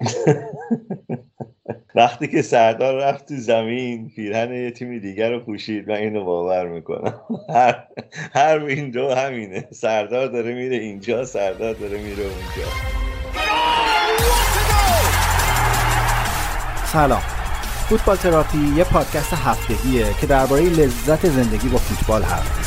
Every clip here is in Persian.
وقتی که سردار رفت تو زمین پیرهن یه تیم دیگر رو پوشید. من اینو باور می‌کنم. هر هر ویندو همینه. سردار داره میره اینجا سردار داره میره اونجا. سلام. فوتبال تراپی یه پادکست هفتگیه که درباره لذت زندگی با فوتبال حرف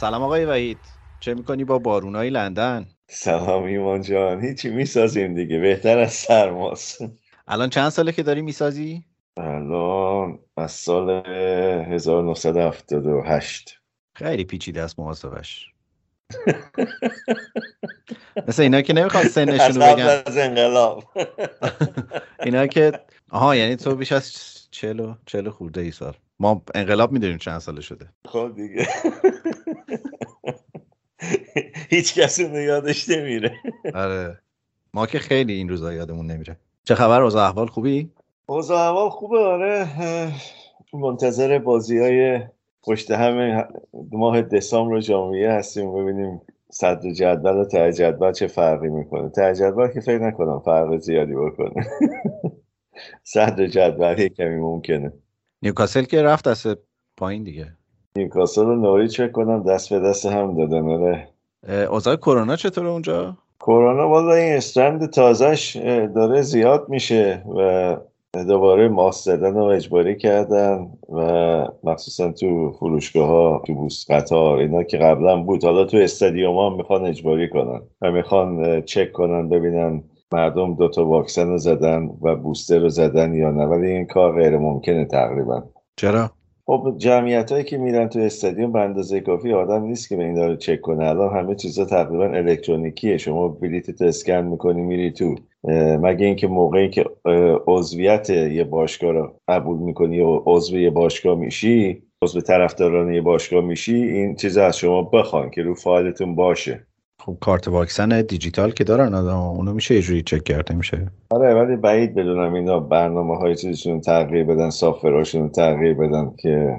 سلام آقای وحید. چه می‌کنی با بارونای لندن؟ سلام ایمان جان. هیچی می‌سازیم دیگه. بهتر از سرماست. الان چند ساله که داری می‌سازی؟ الان از سال 1978 خیلی پیچیده است محاسبش مثل اینا که نمی‌خواد سنشون رو بگن. از انقلاب. اینا که آها یعنی تو بیش از چلو چلو خورده ای سال. ما انقلاب می‌دونیم چند ساله شده. خب دیگه. هیچ کس اونو یادش نمیره. آره. ما که خیلی این روزا یادمون نمیره. چه خبر؟ اوضاع احوال خوبی؟ اوضاع احوال خوبه آره. منتظر بازی های پشت همه ماه دسامبر جامعه هستیم. ببینیم صدر جدول و ته جدول چه فرقی می‌کنه. ته جدول که فکر نکنم فرق زیادی بکنه. صدر جدول یه کمی ممکنه. نیوکاسل که رفت دست پایین دیگه. نیوکاسل نوری چک کنم دست به دست هم دادن آره. اوضاع کرونا چطوره اونجا؟ کرونا والا این استرند تازش داره زیاد میشه و دوباره ماست زدن رو اجباری کردن و مخصوصا تو فروشگاه ها تو بوس قطار اینا که قبلا بود. حالا تو استادیوم ها می‌خوان اجباری کنن و می‌خوان چک کنن ببینن مردم دوتا واکسن رو زدن و بوستر رو زدن یا نه. ولی این کار غیر ممکنه تقریبا. چرا؟ خب جمعیت هایی که میرن تو استادیوم به اندازه کافی آدم نیست که به این رو چک کنه. الان همه چیزا تقریبا الکترونیکیه. شما بلیت تو اسکن می‌کنی میری تو مگه اینکه موقعی که عضویت یه باشگاه رو قبول می‌کنی و عضو یه باشگاه میشی عضو طرفداران یه باشگاه میشی این چیز از شما بخوان که رو فایلتون باشه. خب کارت واکسن دیجیتال که دارن اونو میشه یه جوری چک کرده میشه. آره ولی بعید بدونم اینا برنامه های چیزشون تغییر بدن سافراشون تغییر بدن که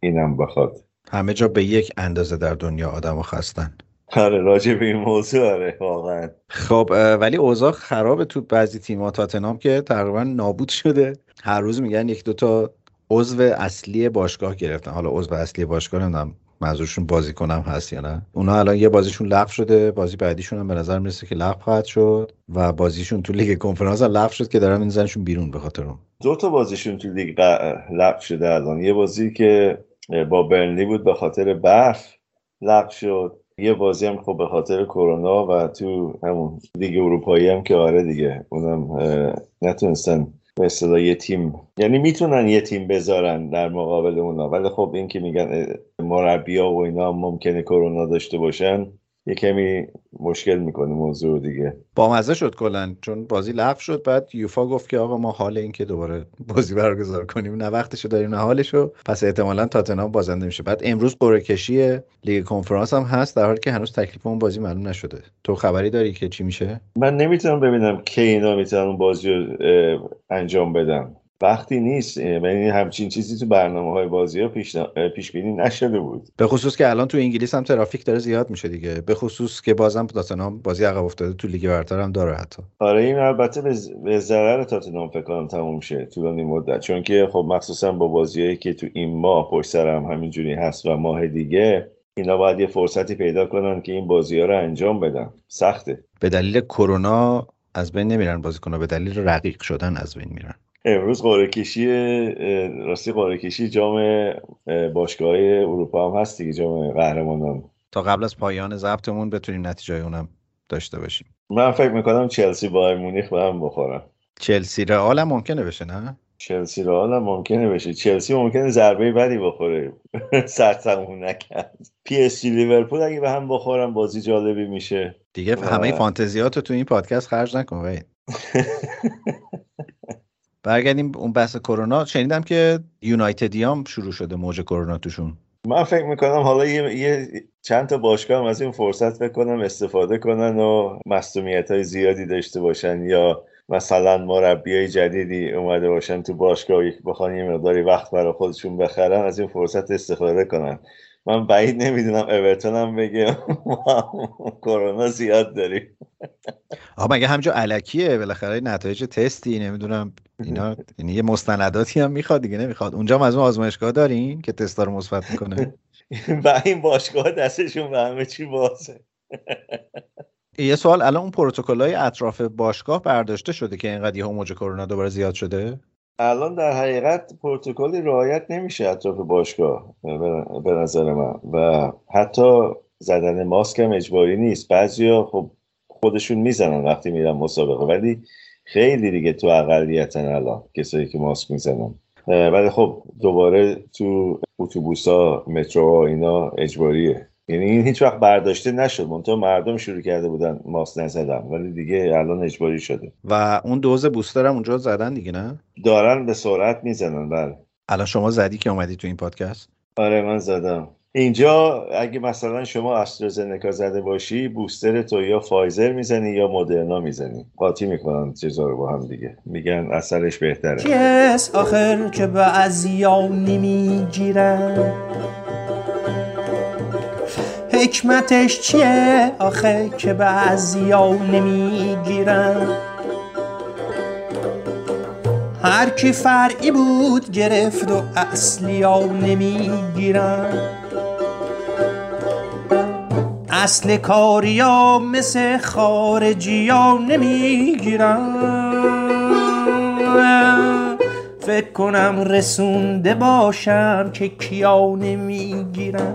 اینم بخواد. همه جا به یک اندازه در دنیا آدم خستن. آره راجع به این موضوع آره واقعا. خب ولی اوضاع خرابه تو بعضی تیم‌ها تاتنام که تقریبا نابود شده. هر روز میگن یک دوتا عضو اصلی باشگاه گرفتن. حالا عضو اصلی باشگاه نمی‌دونم منظورشون بازی کنم هست یا نه. اونا الان یه بازیشون لغو شده بازی بعدیشون هم به نظر می‌رسه که لغو خواهد شد و بازیشون تو لیگ کنفرانس هم لغو شد که دارن میزنشون بیرون به خاطر اون. دو تا بازیشون تو لیگ لغو شده الان. یه بازی که با برنلی بود به خاطر برف لغو شد. یه بازی هم خب به خاطر کرونا و تو همون لیگ اروپایی هم که آره دیگه اونم نتونستن به اصطلاح یه تیم یعنی می‌تونن یه تیم بذارن در مقابل اونا. ولی خب این که میگن مربیا و اینا ممکنه کرونا داشته باشن یه کمی مشکل می‌کنه موضوع دیگه. با مزه شد کلا چون بازی لغو شد بعد یوفا گفت که آقا ما حال این که دوباره بازی برگزار کنیم نه وقتشو داریم نه حالشو. پس احتمالا تاتنهام بازنده میشه. بعد امروز قرعه کشی لیگ کنفرانس هم هست در حالی که هنوز تکلیف اون بازی معلوم نشده. تو خبری داری که چی میشه؟ من نمی‌تونم ببینم کی اینا می‌تونن بازی رو انجام بدن. وقتی نیست یعنی همچین چیزی تو برنامه های بازی ها پیش, پیش بینی نشده بود. به خصوص که الان تو انگلیس هم ترافیک داره زیاد میشه دیگه. به خصوص که بازم تاتنهام بازی عقب افتاده تو لیگ برتر هم داره حتی. آره این البته به ضرر تاتنهام فکر کنم تموم شه طولانی مدت. چون که خب مخصوصا با بازیایی که تو این ماه پشت سر هم همینجوری هست و ماه دیگه اینا باید یه فرصتی پیدا کنن که این بازی ها رو انجام بدن. سخته. به دلیل کرونا از بین نمیرن بازیکن‌ها به دلیل رقیق شدن از بین میرن. امروز قرعه کشی راستی قرعه کشی جام باشگاه اروپا هم هست دیگه جام قهرمانان. تا قبل از پایان ضبطمون بتونیم نتیجه اونم داشته باشیم. من فکر می‌کنم چلسی با مونیخ به هم بخورن چلسی رئال هم ممکنه بشه نه؟ چلسی رو حالا ممکنه بشه. چلسی ممکنه ضربه بدی بخوره. سرسمون نکرد. پی اس جی لیورپول اگه به هم بخورن بازی جالبی میشه. دیگه همه فانتزیات تو این پادکست خرج نکن برگردیم اون بحث کرونا. شنیدم که یونایتدیام شروع شده موج کرونا توشون. من فکر می‌کنم حالا یه, یه چند تا باشگاه از این فرصت بکنم استفاده کنن و مصومیت های زیادی داشته باشن یا مثلا مربی های جدیدی اومده باشن تو باشگاه یک بخوان یه مقداری وقت برای خودشون بخرن از این فرصت استفاده کنن. من بعید نمی‌دونم اورتون هم بگه. کرونا زیاد داریم. آقا مگه همجا علکیه بالاخره نتایج تستی. نمی‌دونم اینا یعنی یه مستنداتی هم می‌خواد دیگه نمی‌خواد. اونجا هم از اون آزمایشگاه دارین که تستا رو مثبت می‌کنه؟ و این باشگاه دستشون به همه چی بازه. یه سوال الان اون پروتکل های اطراف باشگاه برداشته شده که اینقدر یه موج کرونا دوباره زیاد شده؟ الان در حقیقت پروتکلی رعایت نمیشه اطراف باشگاه به نظر من. و حتی زدن ماسک هم اجباری نیست. بعضیا خب خودشون می‌زنن وقتی میرن مسابقه. ولی خیلی دیگه تو اقلیتن الان کسایی که ماسک می‌زنن. ولی خب دوباره تو اتوبوسا مترو اینا اجباریه. یعنی این هیچ وقت برداشته نشد. منتها مردم شروع کرده بودن ماسک نزدن ولی دیگه الان اجباری شده. و اون دوز بوستر هم اونجا زدن دیگه نه؟ دارن به سرعت می‌زنن بله. الان شما زدی که اومدی تو این پادکست؟ آره من زدم. اینجا اگه مثلا شما استرازنکا زده باشی بوستر تو یا فایزر می‌زنی یا مدرنا می‌زنی. قاطی می‌کنن چیزا رو با هم دیگه. میگن اثرش بهتره. کس آخر که به ازیا نمی‌گیرن؟ حکمتش چیه آخه که بعضیا نمی‌گیرن؟ هر کی فرعی بود گرفت و اصلی ها نمی‌گیرن. اصل کاریا مثل خارجی ها نمی‌گیرن. فکر کنم رسونده باشم که کیا نمی‌گیرن.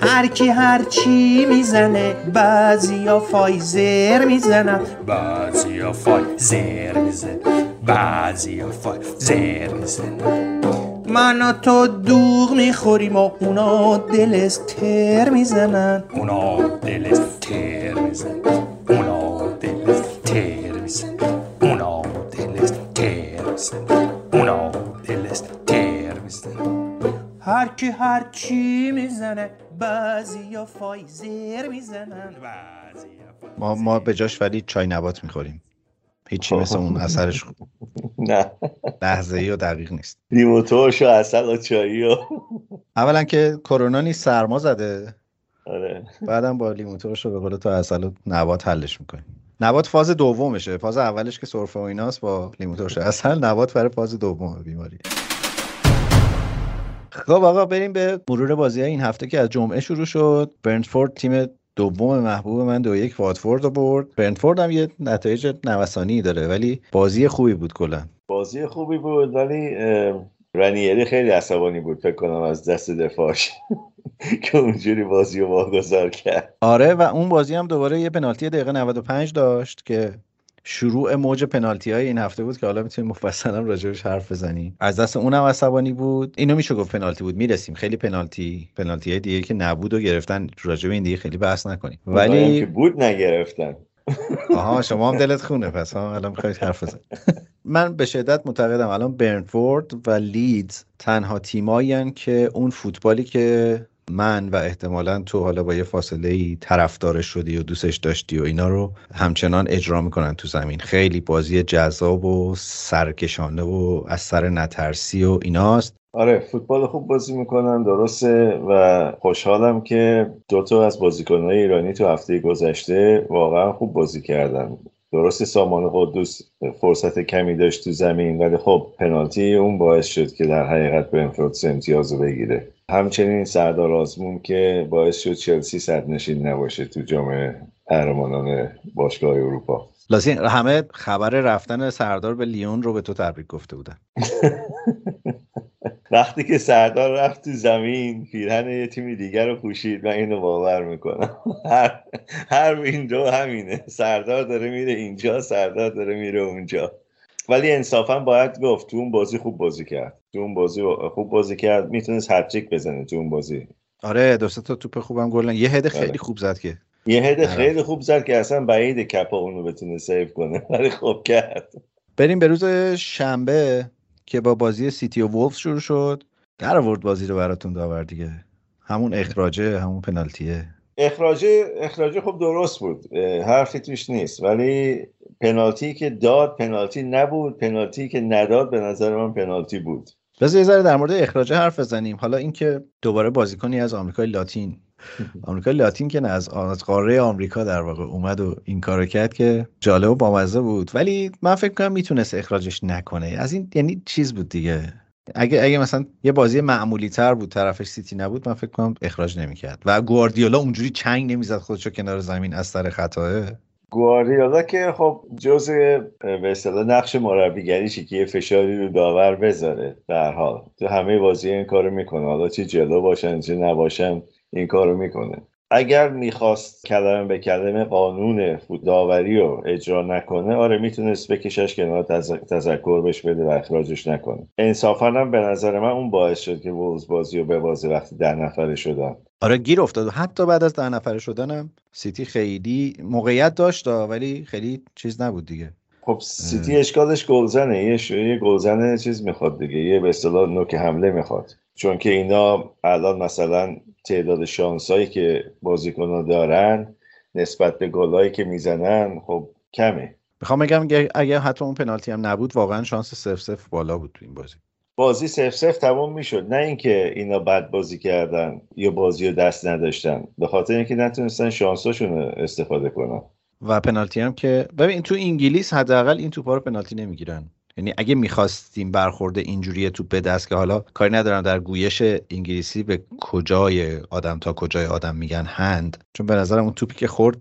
هر کی هر چی می‌زنه بعضیا فایزر می‌زنن. بعضیا فایزر می‌زنن. بعضیا فایزر می‌زنن. من و تو دوغ می‌خوریم و اونا دل تر می‌زنن. اونا دل تر می‌زنن. اونا دل تر می‌زنن. اونا دل تر می‌زنن. اونا دل تر می‌زنن. هر کی هر چی می‌زنه بعضی فایزر می‌زنن. ما ما به جاش ولی چای نبات می‌خوریم. هیچی مثل اون اثرش نه. لحظه ای و دقیق نیست. لیموتوش و اصل و چایی و اولا که کرونا نیست سرما زده. آره. بعدم با لیموتوش رو به قول تو اصل و نبات حلش می‌کنیم. نبات فاز دومشه. فاز اولش که سرفه و ایناست با لیموتوش اصل نبات برای فاز دوم بیماری. خب آقا بریم به مرور بازی های این هفته که از جمعه شروع شد. برنتفورد تیم دوم محبوب من دو یک واتفورد رو برد. برنتفورد هم یه نتایج نوسانی داره ولی بازی خوبی بود کلا. بازی خوبی بود ولی رنیری خیلی عصبانی بود فکر کنم از دست دفاعش که اونجوری بازی رو واگذار کرد. آره و اون بازی هم دوباره یه پنالتی دقیقه 95 داشت که شروع موج پنالتی های این هفته بود که حالا می‌تونیم مفصلا راجبش حرف بزنیم. از دست اونم عصبانی بود. اینو میشه گفت پنالتی بود. می‌رسیم. خیلی پنالتی پنالتی های دیگه که نبود و گرفتن راجب این دیگه خیلی بحث نکنیم. ولی که بود نگرفتن. آها شما هم دلت خونه. پس ها الان می‌خواید حرف بزن من به شدت معتقدم الان برنفورد و لیدز تنها تیمایی که اون فوتبالی که من و احتمالا تو حالا با یه فاصله ای طرفدارش شدی و دوستش داشتی و اینا رو همچنان اجرا می‌کنن تو زمین. خیلی بازی جذاب و سرکشانه و از سر نترسی و ایناست. آره فوتبال خوب بازی می‌کنن درسته و خوشحالم که دوتا از بازیکنهای ایرانی تو هفته گذشته واقعا خوب بازی کردن. درست سامان قدوس فرصت کمی داشت تو زمین ولی خب پنالتی اون باعث شد که در حقیقت برنفورد امتیاز رو بگیره. همچنین سردار آزمون که باعث شد چلسی صد نشین نباشه تو جام قهرمانان باشگاه اروپا. لازم همه خبر رفتن سردار به لیون رو به تو تبریک گفته بودن. وقتی که سردار رفت تو زمین پیرهن یه تیمی دیگر رو پوشید. من اینو باور می‌کنم. هر هر ویندو همینه. سردار داره میره اینجا سردار داره میره اونجا. ولی انصافا باید گفت تو اون بازی خوب بازی کرد. تو اون بازی خوب بازی کرد. می‌تونست هتریک بزنه تو اون بازی. آره دو تا توپ خوبم گل یه هد خیلی آره. خوب زد که. یه هد خیلی خوب زد که اصلا بعید کپا اونو بتونه save کنه ولی خوب کرد. بریم به روز شنبه که با بازی سیتی و وولفز شروع شد. در آورد بازی رو براتون داور دیگه. همون اخراجه همون پنالتیه. اخراجه اخراجه خب درست بود. حرفی توش نیست. ولی پنالتی که داد پنالتی نبود. پنالتی که نداد به نظر من پنالتی بود. بذار یه ذره در مورد اخراجه حرف بزنیم. حالا اینکه دوباره بازیکنی از آمریکای لاتین آمریکای لاتین که نه از قاره آمریکا در واقع اومد و این کارو کرد که جالب و بامزه بود. ولی من فکر کنم می‌تونست اخراجش نکنه. از این یعنی چیز بود دیگه. اگه اگه مثلا یه بازی معمولی تر بود طرفش سیتی نبود من فکر کنم اخراج نمی‌کرد. و گواردیولا اونجوری چنگ نمی‌زد خودشو کنار زمین از سر خطاه گواردیولا که خب جز به اصطلاح نقش مربیگریشه که یه فشاری رو داور بذاره در حال. تو همه بازی این کارو می‌کنه. حالا چه جلو باشن چه نباشن. این کارو می‌کنه. اگر می‌خواست کلمه به کلمه قانون داوری رو اجرا نکنه آره می‌تونست بکشش کنار تذکر بهش بده و اخراجش نکنه. انصافا هم به نظر من اون باعث شد که وولز بازی رو ببازه وقتی ده نفره شدن. آره گیر افتاد. حتی بعد از ده نفره شدنم سیتی خیلی موقعیت داشت ولی خیلی چیز نبود دیگه. خب سیتی اشکالش گلزنه. یه ش... یه گلزنه چیز می‌خواد دیگه. یه به اصطلاح نوک حمله می‌خواد. چون که اینا الان مثلا تعداد شانسایی که بازیکن‌ها دارن نسبت به گلایی که می‌زنن خب کمه. می‌خوام بگم اگه- اگه حتی اون پنالتی هم نبود واقعا شانس سف سف بالا بود تو این بازی. بازی سف سف تمام می‌شد. نه اینکه اینا بد بازی کردن یا بازی رو دست نداشتن. به خاطر اینکه نتونستن شانساشون رو استفاده کنن. و پنالتی هم که ببین تو انگلیس حداقل این توپا رو پنالتی نمی‌گیرن. یعنی اگه می‌خواستیم برخورد اینجوری توپ به دست که حالا کاری ندارم در گویش انگلیسی به کجای آدم تا کجای آدم میگن هند چون به نظرم اون توپی که خورد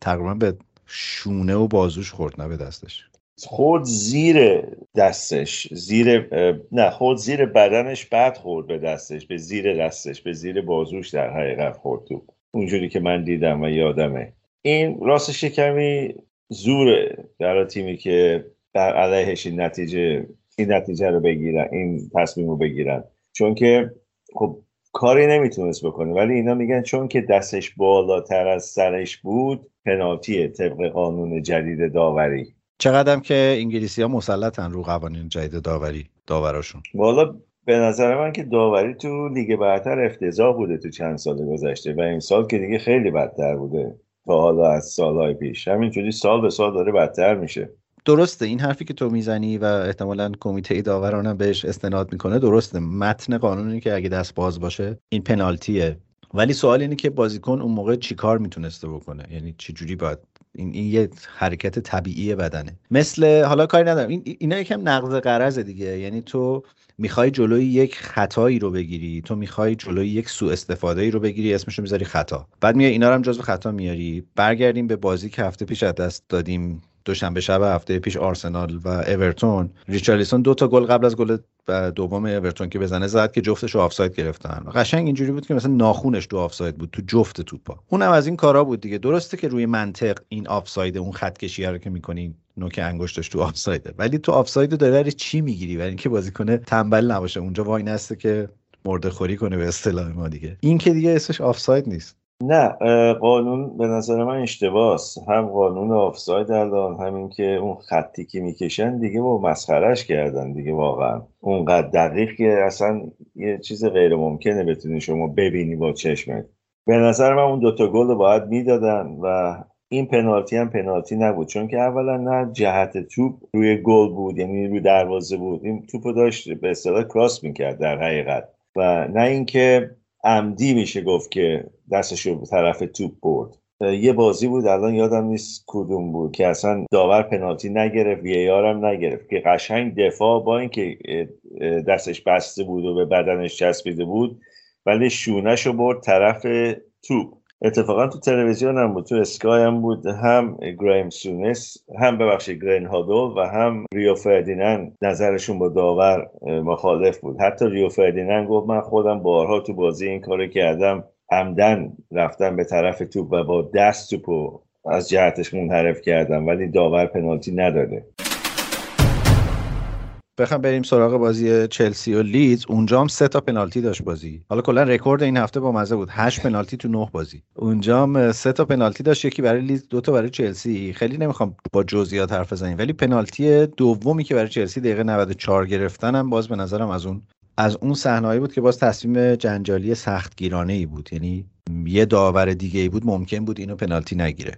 تقریبا به شونه و بازوش خورد نه به دستش. خورد زیر دستش زیر نه خورد زیر بدنش بعد خورد به دستش به زیر دستش به زیر بازوش در حقیقت خورد تو اونجوری که من دیدم و یادمه. این راستش کمی زوره برای تیمی که در علیهش این نتیجه این نتیجه رو بگیرن این تصمیم رو بگیرن. چون که خب کاری نمی‌تونست بکنه. ولی اینا میگن چون که دستش بالاتر از سرش بود پنالتیه طبق قانون جدید داوری. چقدرم که انگلیسی ها مسلطن رو قوانین جدید داوری داوراشون. والا به نظر من که داوری تو لیگ برتر افتضاح بوده تو چند سال گذشته و این سال که دیگه خیلی بدتر بوده تا حالا از سالهای پیش. همینجوری سال به سال داره بدتر میشه. درسته این حرفی که تو می‌زنی و احتمالا کمیته داوران هم بهش استناد می‌کنه درسته. متن قانونی که اگه دست باز باشه این پنالتیه. ولی سوال اینه که بازیکن اون موقع چیکار می‌تونسته بکنه؟ یعنی چه جوری باید؟ این, این یه حرکت طبیعی بدنه. مثل حالا کاری ندارم. این اینا یکم نقض قرض دیگه. یعنی تو می‌خوای جلوی یک خطایی رو بگیری. تو می‌خوای جلوی یک سوء استفاده ای رو بگیری اسمش رو می‌ذاری خطا. بعد میای اینا رو هم جزو خطا میاری. برگردیم به بازی که هفته پیش از دست دادیم. دوشنبه شب هفته پیش آرسنال و اورتون. ریچارلیسون دو تا گل قبل از گل دوم اورتون که بزنه زد که جفتش آفساید گرفتن. قشنگ اینجوری بود که مثلا ناخونش تو آفساید بود تو جفت توپا. اونم از این کارا بود دیگه. درسته که روی منطق این آفساید اون خط کشی رو که می‌کنین نوک انگشتش تو آفسایده. ولی تو آفساید داری چی می‌گیری؟ برای اینکه بازیکن تنبل نباشه. اونجا وای نسته که مرده خوری کنه به اصطلاح ما دیگه. این که دیگه اسمش آفساید نیست. نه قانون به نظر من اشتباس. هم قانون آفساید الان همین که اون خطی که می‌کشن دیگه با مسخرش کردن دیگه واقعا. اونقدر دقیق که اصلا یه چیز غیر ممکنه بتونی شما ببینی با چشمت. به نظر من اون دوتا گل رو باید می‌دادن و این پنالتی هم پنالتی نبود. چون که اولا نه جهت توپ روی گل بود یعنی روی دروازه بود. این توپ رو داشت به اصطلاح کراس می‌کرد در حقیقت. و نه اینکه عمدی میشه گفت که دستش رو به طرف توپ برد. یه بازی بود الان یادم نیست کدوم بود که اصلا داور پنالتی نگرفت وی هم نگرفت که قشنگ دفاع با اینکه دستش بسته بود و به بدنش چسبیده بود ولی شونش رو برد طرف توپ. اتفاقا تو تلویزیون هم بود تو اسکای هم بود. هم گریم سونس هم ببخشید گرین هادول و هم ریو فردینند نظرشون با داور مخالف بود. حتی ریو فردینند گفت من خودم بارها تو بازی این کارو کردم عمدن رفتم به طرف توپ و با دست توپو از جهتش منحرف کردم ولی داور پنالتی نداده. بخوام بریم سراغ بازی چلسی و لیدز. اونجا هم سه تا پنالتی داشت بازی. حالا کلا رکورد این هفته با مزه بود. هشت پنالتی تو نه بازی. اونجا هم سه تا پنالتی داشت. یکی برای لیدز دو تا برای چلسی. خیلی نمی‌خوام با جزئیات حرف بزنیم ولی پنالتی دومی که برای چلسی دقیقه 94 گرفتن هم باز به نظرم از اون از اون صحنه‌ای بود که باز تصمیم جنجالی سختگیرانه ای بود. یعنی یه داور دیگه ای بود ممکن بود اینو پنالتی نگیره.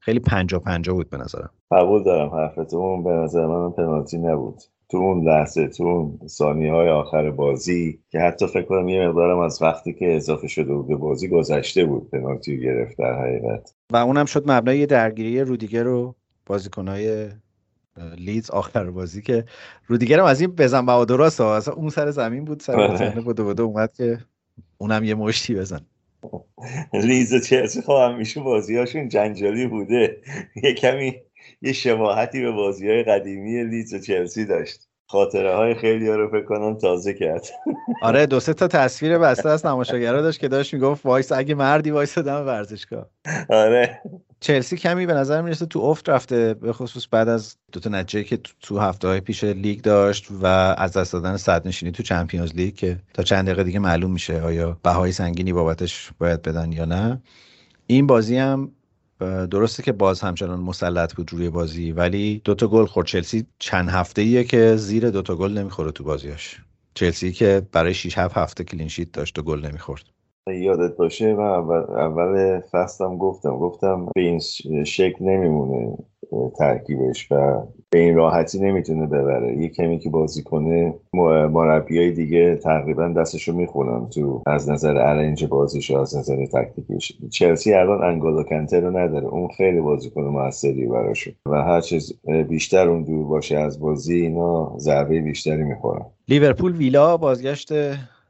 خیلی پنجا پنجا بود به نظرم. قبول دارم حرفتون به نظر من پنالتی نبود. تو اون لحظه تو اون ثانیه های آخر بازی که حتی فکر کنم یه مقدارم از وقتی که اضافه شده بود به بازی گذشته بود پنالتی گرفت در حقیقت. و اونم شد مبنای درگیری رودیگر رو بازیکنهای لیدز آخر بازی که رودیگر هم از این بزن و درست اصلا اون سر زمین بود سر آره. زمین بوده بوده اومد که اونم یه مشتی بزن. لیدز و چلسی خب همیشه بازی هاشون جنجالی بوده. یه کمی یه شباهتی به بازی های قدیمی لیدز و چلسی داشت. خاطره های خیلی ها رو فکر کنم تازه کرد. آره دو سه تا تصویر بسته از نمایشگرا داشت که داشت می‌گفت وایس اگه مردی وایس دم ورزشگاه. آره. چلسی کمی به نظر می‌رسه تو افت رفته به خصوص بعد از دو تا نتیجه که تو- هفته های پیش لیگ داشت و از دست دادن صدرنشینی تو Champions League که تا چند دقیقه دیگه معلوم میشه آیا بهای سنگینی بابتش باید بدن یا نه. این بازی هم درسته که باز همچنان مسلط بود روی بازی ولی دوتا گل خورد. چلسی چند هفته ایه که زیر دوتا گل نمی‌خوره تو بازیاش چلسی که برای 6 7 هفته کلین شیت داشت و گل نمی‌خورد. یادت باشه من اول, اول فصلم گفتم گفتم به این شکل نمیمونه. ترکیبش و به این راحتی نمی‌تونه ببره. یه کمی که بازی کنه مربی های دیگه تقریبا دستشو می‌خونن تو از نظر ارنج بازیش و از نظر تکتیکیش چلسی الان انگولو کنته رو نداره. اون خیلی بازیکن موثری براشه و هر چیز بیشتر اون دور باشه از بازی اینا ضربه بیشتری می‌خورن. لیورپول ویلا بازگشت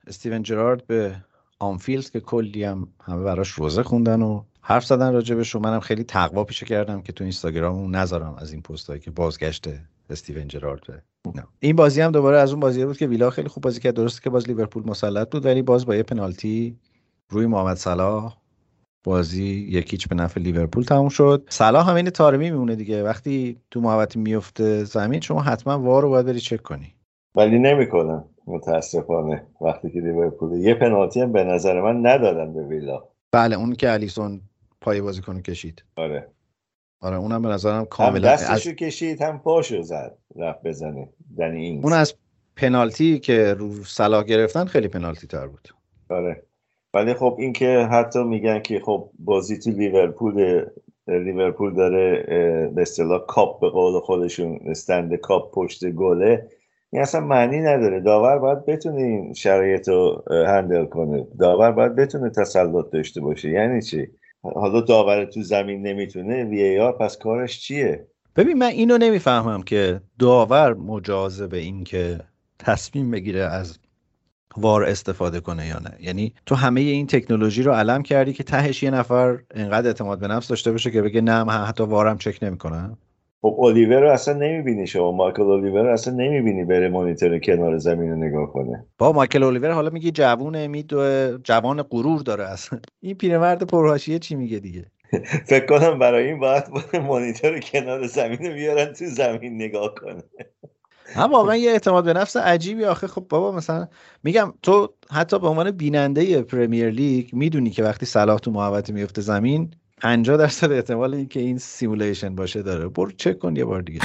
استیون جرارد به آنفیلد که کلی هم همه براش روزه خوندن و حرف زدن راجبش و منم خیلی تقوا پیشه کردم که تو اینستاگرام نذارم از این پست که بازگشت استیون جرارد. به نه. این بازی هم دوباره از اون بازی بود که ویلا خیلی خوب بازی کرد. درسته که باز لیورپول مسلط بود ولی باز با یه پنالتی روی محمد صلاح بازی یکیچ به نفع لیورپول تموم شد. صلاح هم این تارمی میمونه دیگه. وقتی تو محوطه میفته زمین شما حتما وار رو باید بری چک کنی. ولی نمی‌کنن متاسفانه. وقتی که لیورپول یه پنالتی هم به نظر من ندادن به ویلا. بله اون که الیسون پای بازیکن کشید. آره. آره اونم به نظرم هم کاملا دستشو از... کشید هم پاشو زد رفت بزنه. دنی اینگز. اون از پنالتی که رو صلاح گرفتن خیلی پنالتی تر بود. آره. ولی خب این که حتی میگن که خب بازی تو لیورپول لیورپول داره به اصطلاح کاپ به قول خودشون stand Kop پشت گله. این اصلا معنی نداره. داور باید بتونه این شرایط رو handle کنه. داور باید بتونه تسلط داشته باشه. یعنی چی؟ حالا داور تو زمین نمی‌تونه VAR پس کارش چیه؟ ببین من اینو نمی‌فهمم که داور مجازه به این که تصمیم بگیره از VAR استفاده کنه یا نه. یعنی تو همه این تکنولوژی رو علم کردی که تهش یه نفر انقدر اعتماد به نفس داشته باشه که بگه نه من حتی VAR م چک نمی‌کنم. خب الیور رو اصلا نمی‌بینی شما. مایکل الیور رو اصلا نمی‌بینی بره مانیتور کنار زمین رو نگاه کنه. با مایکل الیور حالا میگی جوونه میدو جوان غرور داره اصلا. این پیرمرد پرهاشیه چی میگه دیگه؟ فکر کنم برای این باید مانیتور کنار زمین رو بیارن تو زمین نگاه کنه. هم واقعا یه اعتماد به نفس عجیبی. آخه خب بابا مثلا میگم تو حتی به عنوان بیننده پرمیر لیگ می‌دونی که وقتی صلاح تو محوطه میفته زمین 50 درصد احتمال اینکه این simulation باشه داره. برو چک کن یه بار دیگه.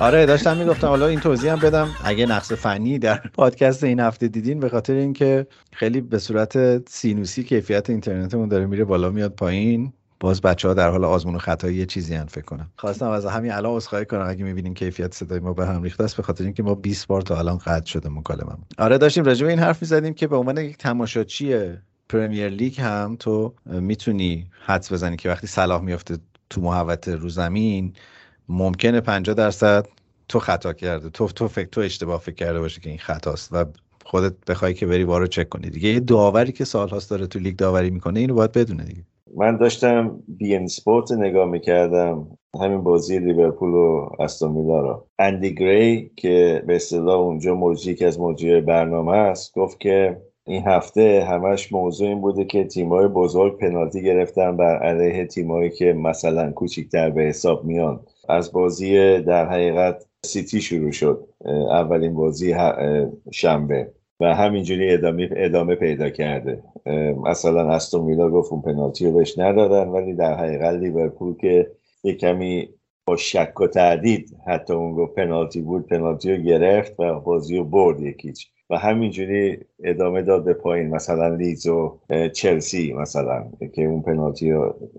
آره داشتم می‌گفتم حالا این توضیح هم بدم. اگه نقص فنی در پادکست این هفته دیدین به خاطر اینکه خیلی به صورت سینوسی کیفیت اینترنتمون داره میره بالا میاد پایین. باز بچه ها در حال آزمون و خطایی یه چیزی هن فکر کنم. خواستم از همین الان عذرخواهی کنم اگه می‌بینین کیفیت صدای ما به هم ریخته است به خاطر اینکه ما 20 بار تا الان قطع شده مکالمه آره داشتیم راجع این حرف می‌زدیم که به عنوان یک تماشاچی Premier League هم تو می‌تونی حدس بزنی که وقتی صلاح میفته تو محوطه رو زمین ممکنه 50 درصد تو خطا کرده. تو تو فکر تو اشتباه فکر کرده باشه که این خطاست و خودت بخوای که بری VAR رو چک کنی دیگه. یه داوری که سالهاست داره تو لیگ داوری می‌کنه اینو باید بدونه دیگه. من داشتم beIN Sports نگاه می‌کردم همین بازی لیورپول و استون اندی گری که به اصطلاح اونجا مجری که از مجری برنامه است گفت که این هفته همش موضوع این بوده که تیمای بزرگ پنالتی گرفتن بر علیه تیمایی که مثلا کوچیکتر به حساب میان. از بازی در حقیقت سیتی شروع شد اولین بازی شنبه. و همینجوری ادامه, ادامه پیدا کرده. مثلا استون ویلا گفت اون پنالتی رو بهش ندادن ولی در حقیقت لیورپول که یه کمی با شک و تردید حتی اون گفت پنالتی بود پنالتی رو گرفت و بازی رو برد یکیچ. و همینجوری ادامه داد به پایین مثلا لیدز و چلسی مثلا که اون پنالتی رو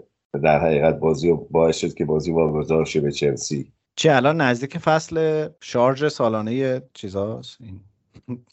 در حقیقت بازی رو باعث شد که بازی واگذار شه به چلسی. چه الان نزدیک فصل شارژ سالانه چیزاست؟ این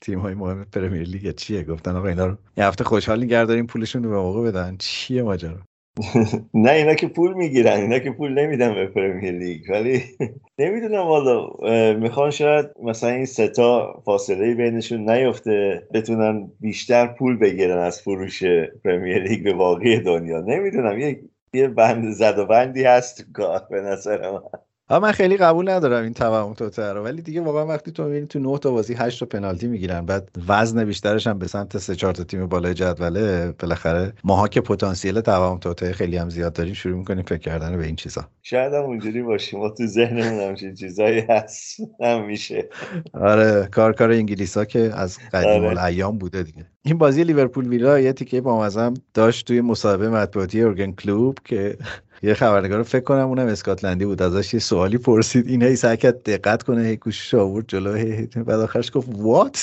تیم های مهم Premier League چیه؟ گفتن آقا اینا رو یه هفته خوشحال نگه داریم پولشون رو به موقع بدن. چیه ماجرا؟ نه اینا که پول می‌گیرن اینا که پول نمیدن به Premier League. ولی نمی‌دونم والا می‌خوان شاید مثلا این ستا فاصله بینشون نیفته بتونن بیشتر پول بگیرن از فروش پرمیر لیگ به باقی دنیا. نمی‌دونم یه یه بند زد و بندی هست کار به نظر من. من خیلی قبول ندارم این توهم توتر رو ولی دیگه واقعا وقتی تو می‌بینی تو 9 تا بازی 8 تا پنالتی می‌گیرن بعد وزن بیشترش هم به سمت 3 4 تا تیم بالای جدوله بالاخره ماها که پتانسیل توهم توتر خیلی هم زیاد داریم شروع می‌کنیم فکر کردن به این چیزا. شاید هم اونجوری باشیم ما تو ذهنمون همچین چیزایی هست. همیشه آره کار کار انگلیسا که از قدیم آره. ایام بوده دیگه. این بازی لیورپول ویلا یه تیکه با داشت توی مصاحبه مطبوعاتی اورگن کلوب که یه خبرنگار فکر کنم اونم اسکاتلندی بود ازش یه سوالی پرسید این هی سعی کرد دقت کنه هی گوشش آورد جلو هی بعد آخرش گفت what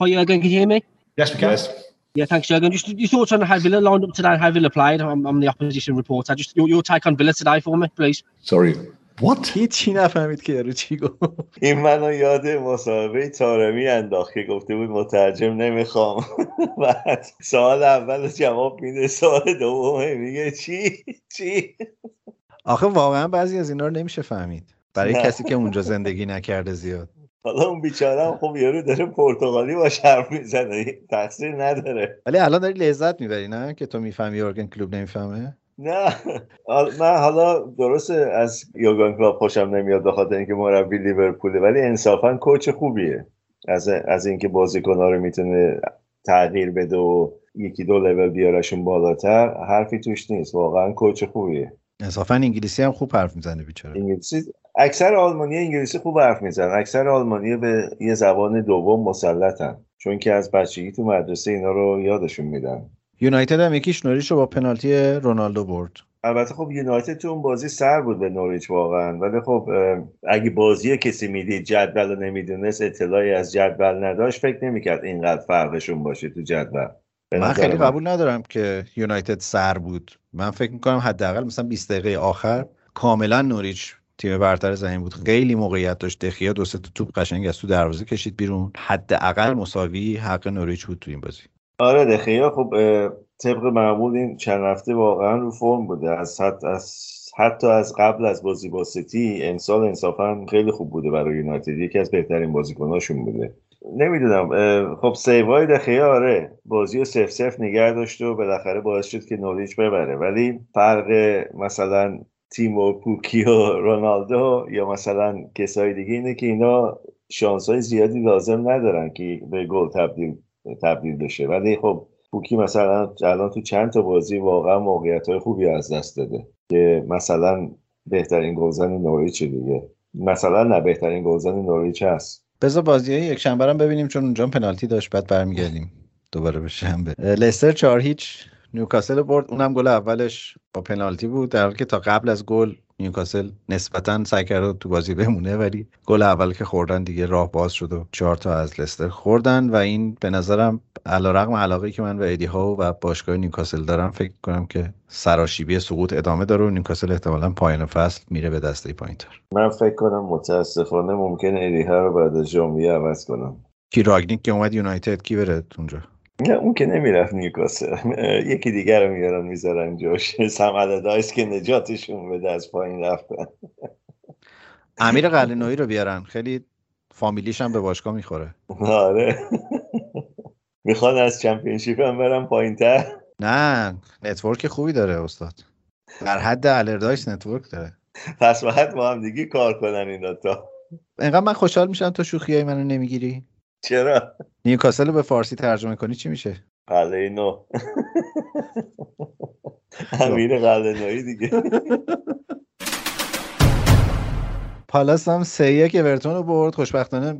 Are you going to hear me? Yes, we can. Yeah, thanks, Jurgen. Just your thoughts on how Villa lined up today and how Villa played. I'm, I'm the opposition reporter. Just your, your take on Villa today for me, please. Sorry, What? هیچی نفهمید که یارو چی گفت. این منو یاد مصاحبه تارمی انداخت که گفته بود مترجم نمی‌خوام. بعد سوال اول جواب میده سوال دوم میگه چی؟ چی؟ آخه واقعا بعضی از اینا رو نمیشه فهمید. برای کسی که اونجا زندگی نکرده زیاد. حالا اون بیچاره هم خب یارو داره پرتغالی با حرف می‌زنه. تاثیر نداره. ولی الان داری لذت می‌بری نه؟ که تو می‌فهمی یورگن کلوب نمی‌فهمه؟ نه. من حالا درست از یوگان کلاب خوشم نمیاد بخاطر اینکه مربی لیورپوله ولی انصافا کوچ خوبیه. از از اینکه بازیکن‌ها رو می‌تونه تغییر بده و یکی دو لول بیارشون بالاتر حرفی توش نیست. واقعا کوچ خوبیه. انصافا انگلیسی هم خوب حرف می‌زنه بیچاره. انگلیسی اکثر آلمانی انگلیسی خوب حرف می‌زنن. اکثر آلمانی به یه زبان دوم مسلطن. چون که از بچگی تو مدرسه اینا رو یادشون میدن. یونایتد هم یکیش نوریچ رو با پنالتی رونالدو برد. البته خب یونایتد تو اون بازی سر بود به نوریچ واقعا. ولی خب اگه بازی کسی می‌دید جدول رو نمی‌دونست اطلاعی از جدول نداشت فکر نمی‌کرد اینقدر فرقشون باشه تو جدول. من خیلی قبول ندارم که یونایتد سر بود. من فکر می‌کنم حداقل مثلا 20 دقیقه آخر کاملا نوریچ تیم برتر زمین بود. خیلی موقعیت داشت. دخیا دو سه توپ قشنگ از تو دروازه کشید بیرون. حداقل مساوی حق نوریچ بود تو این بازی. آره دخیا خب طبق معمول این چند هفته واقعا رو فرم بوده. از حد از حتی از قبل از بازی با سیتی امسال انصافا خیلی خوب بوده برای یونایتد. یکی از بهترین بازیکناشون بوده. نمی‌دونم خب سیوای دخیا آره بازی رو سف سف نگه داشت و بالاخره باعث شد که نوریچ ببره. ولی فرق مثلا تیم و پوکی و رونالدو یا مثلا کسای دیگه اینه که اینا شانس های زیادی لازم ندارن که به گل تبدیل تبدیل بشه. ولی خب پوکی مثلا الان تو چند تا بازی واقعا موقعیت های خوبی از دست داده که مثلا بهترین گلزن نوریچ دیگه. مثلا نه بهترین گلزن نوریچ هست. بذار بازی یک شنبه هم ببینیم چون اونجا پنالتی داشت بعد برمیگردیم دوباره به شنبه. لستر 4 هیچ نیوکاسل برد اونم گل اولش با پنالتی بود در حالی که تا قبل از گل نیوکاسل نسبتا سعی کرده تو بازی بمونه ولی گل اول که خوردن دیگه راه باز شد و چهار تا از لستر خوردن و این به نظرم علیرغم علاقه که من به ادی هاو و باشگاه نیوکاسل دارم فکر کنم که سراشیبی سقوط ادامه داره و نیوکاسل احتمالا پایان فصل میره به دسته پایینتر. من فکر کنم متاسفانه ممکن ادی هاو رو بعد از ژانویه عوض کنن. کی رانگنیک که اومد یونایتد کی بره اونجا؟ نه اون که نمی‌رفت نیوکاسل یکی دیگر رو میارن می‌ذارن جاش سم که نجاتشون بده از پایین رفتن. امیر قلعه‌نویی رو بیارن. خیلی فامیلیش هم به باشگاه می‌خوره. آره. می‌خوان از Championship هم برن پایین تر نه network خوبی داره استاد. در حد آلردایس network داره. پس باید با هم دیگه کار کنن این دوتا. اینقدر من خوشحال میشم تو شوخی های منو نمی‌گیری. چرا؟ نیوکاسل رو به فارسی ترجمه کنی چی میشه؟ قلعه نو. امیر قلعه نوی دیگه. پالاس هم سه یک اورتون رو برد. خوشبختانه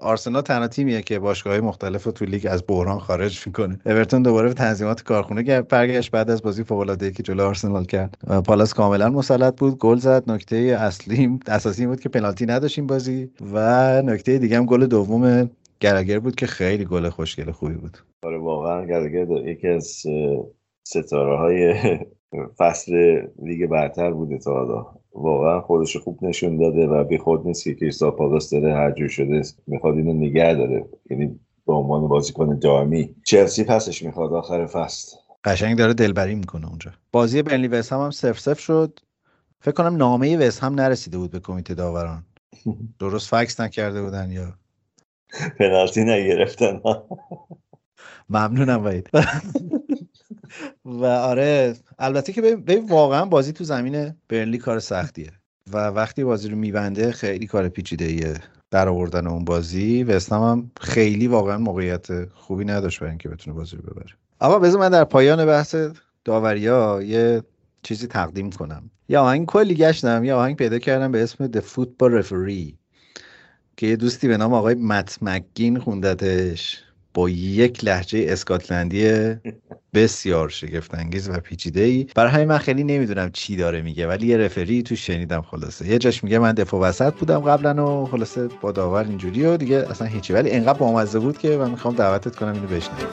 آرسنال تنها تیمیه که باشگاه مختلف رو تو لیگ از بحران خارج می‌کنه. اورتون دوباره به تنظیمات کارخونه برگشت بعد از بازی فوق العاده که جلو آرسنال کرد. پالاس کاملا مسلط بود. گل زد. نکته اصلی اساسی بود که پنالتی نداشتیم بازی و نکته دیگه هم گل دوم گرگر بود که خیلی گل خوشگل خوبی بود. آره واقعا گرگر دا- یکی از ستاره های فصل لیگ برتر بوده تا حالا. واقعا خودش خوب نشون داده و بی خود نیست که کریستال پالاس داره هر جور شده می‌خواد اینو نگه داره. یعنی به عنوان بازیکن دائمی چلسی پسش می‌خواد آخر فصل. قشنگ داره دلبری می‌کنه اونجا. بازی بنلی وست هم هم سف سف شد. فکر کنم نامه وست هم نرسیده بود به کمیته داوران. درست فکس نکرده بودن یا پنالتی نگرفتن. ممنونم وحید. و آره البته که ببین واقعا بازی تو زمین برنلی کار سختیه. و وقتی بازی رو میبنده خیلی کار پیچیده ایه در آوردن اون بازی وستهم هم خیلی واقعا موقعیت خوبی نداشت برای اینکه بتونه بازی رو ببره. اما بذار من در پایان بحث داوریا یه چیزی تقدیم کنم. یه آهنگ کلی گشتم یه آهنگ پیدا کردم به اسم The Football Referee. که یه دوستی به نام آقای مت مکگین خوندتش. با یک لحجه اسکاتلندی بسیار شگفت انگیز و پیچیده ای برای همین من خیلی نمی‌دونم چی داره میگه ولی یه رفری تو شنیدم خلاصه. یه جاش میگه من دفاع وسط بودم قبلا و خلاصه با داور اینجوری و دیگه اصلا هیچی. ولی انقدر بامزه بود که من می‌خوام دعوتت کنم اینو بشنوی.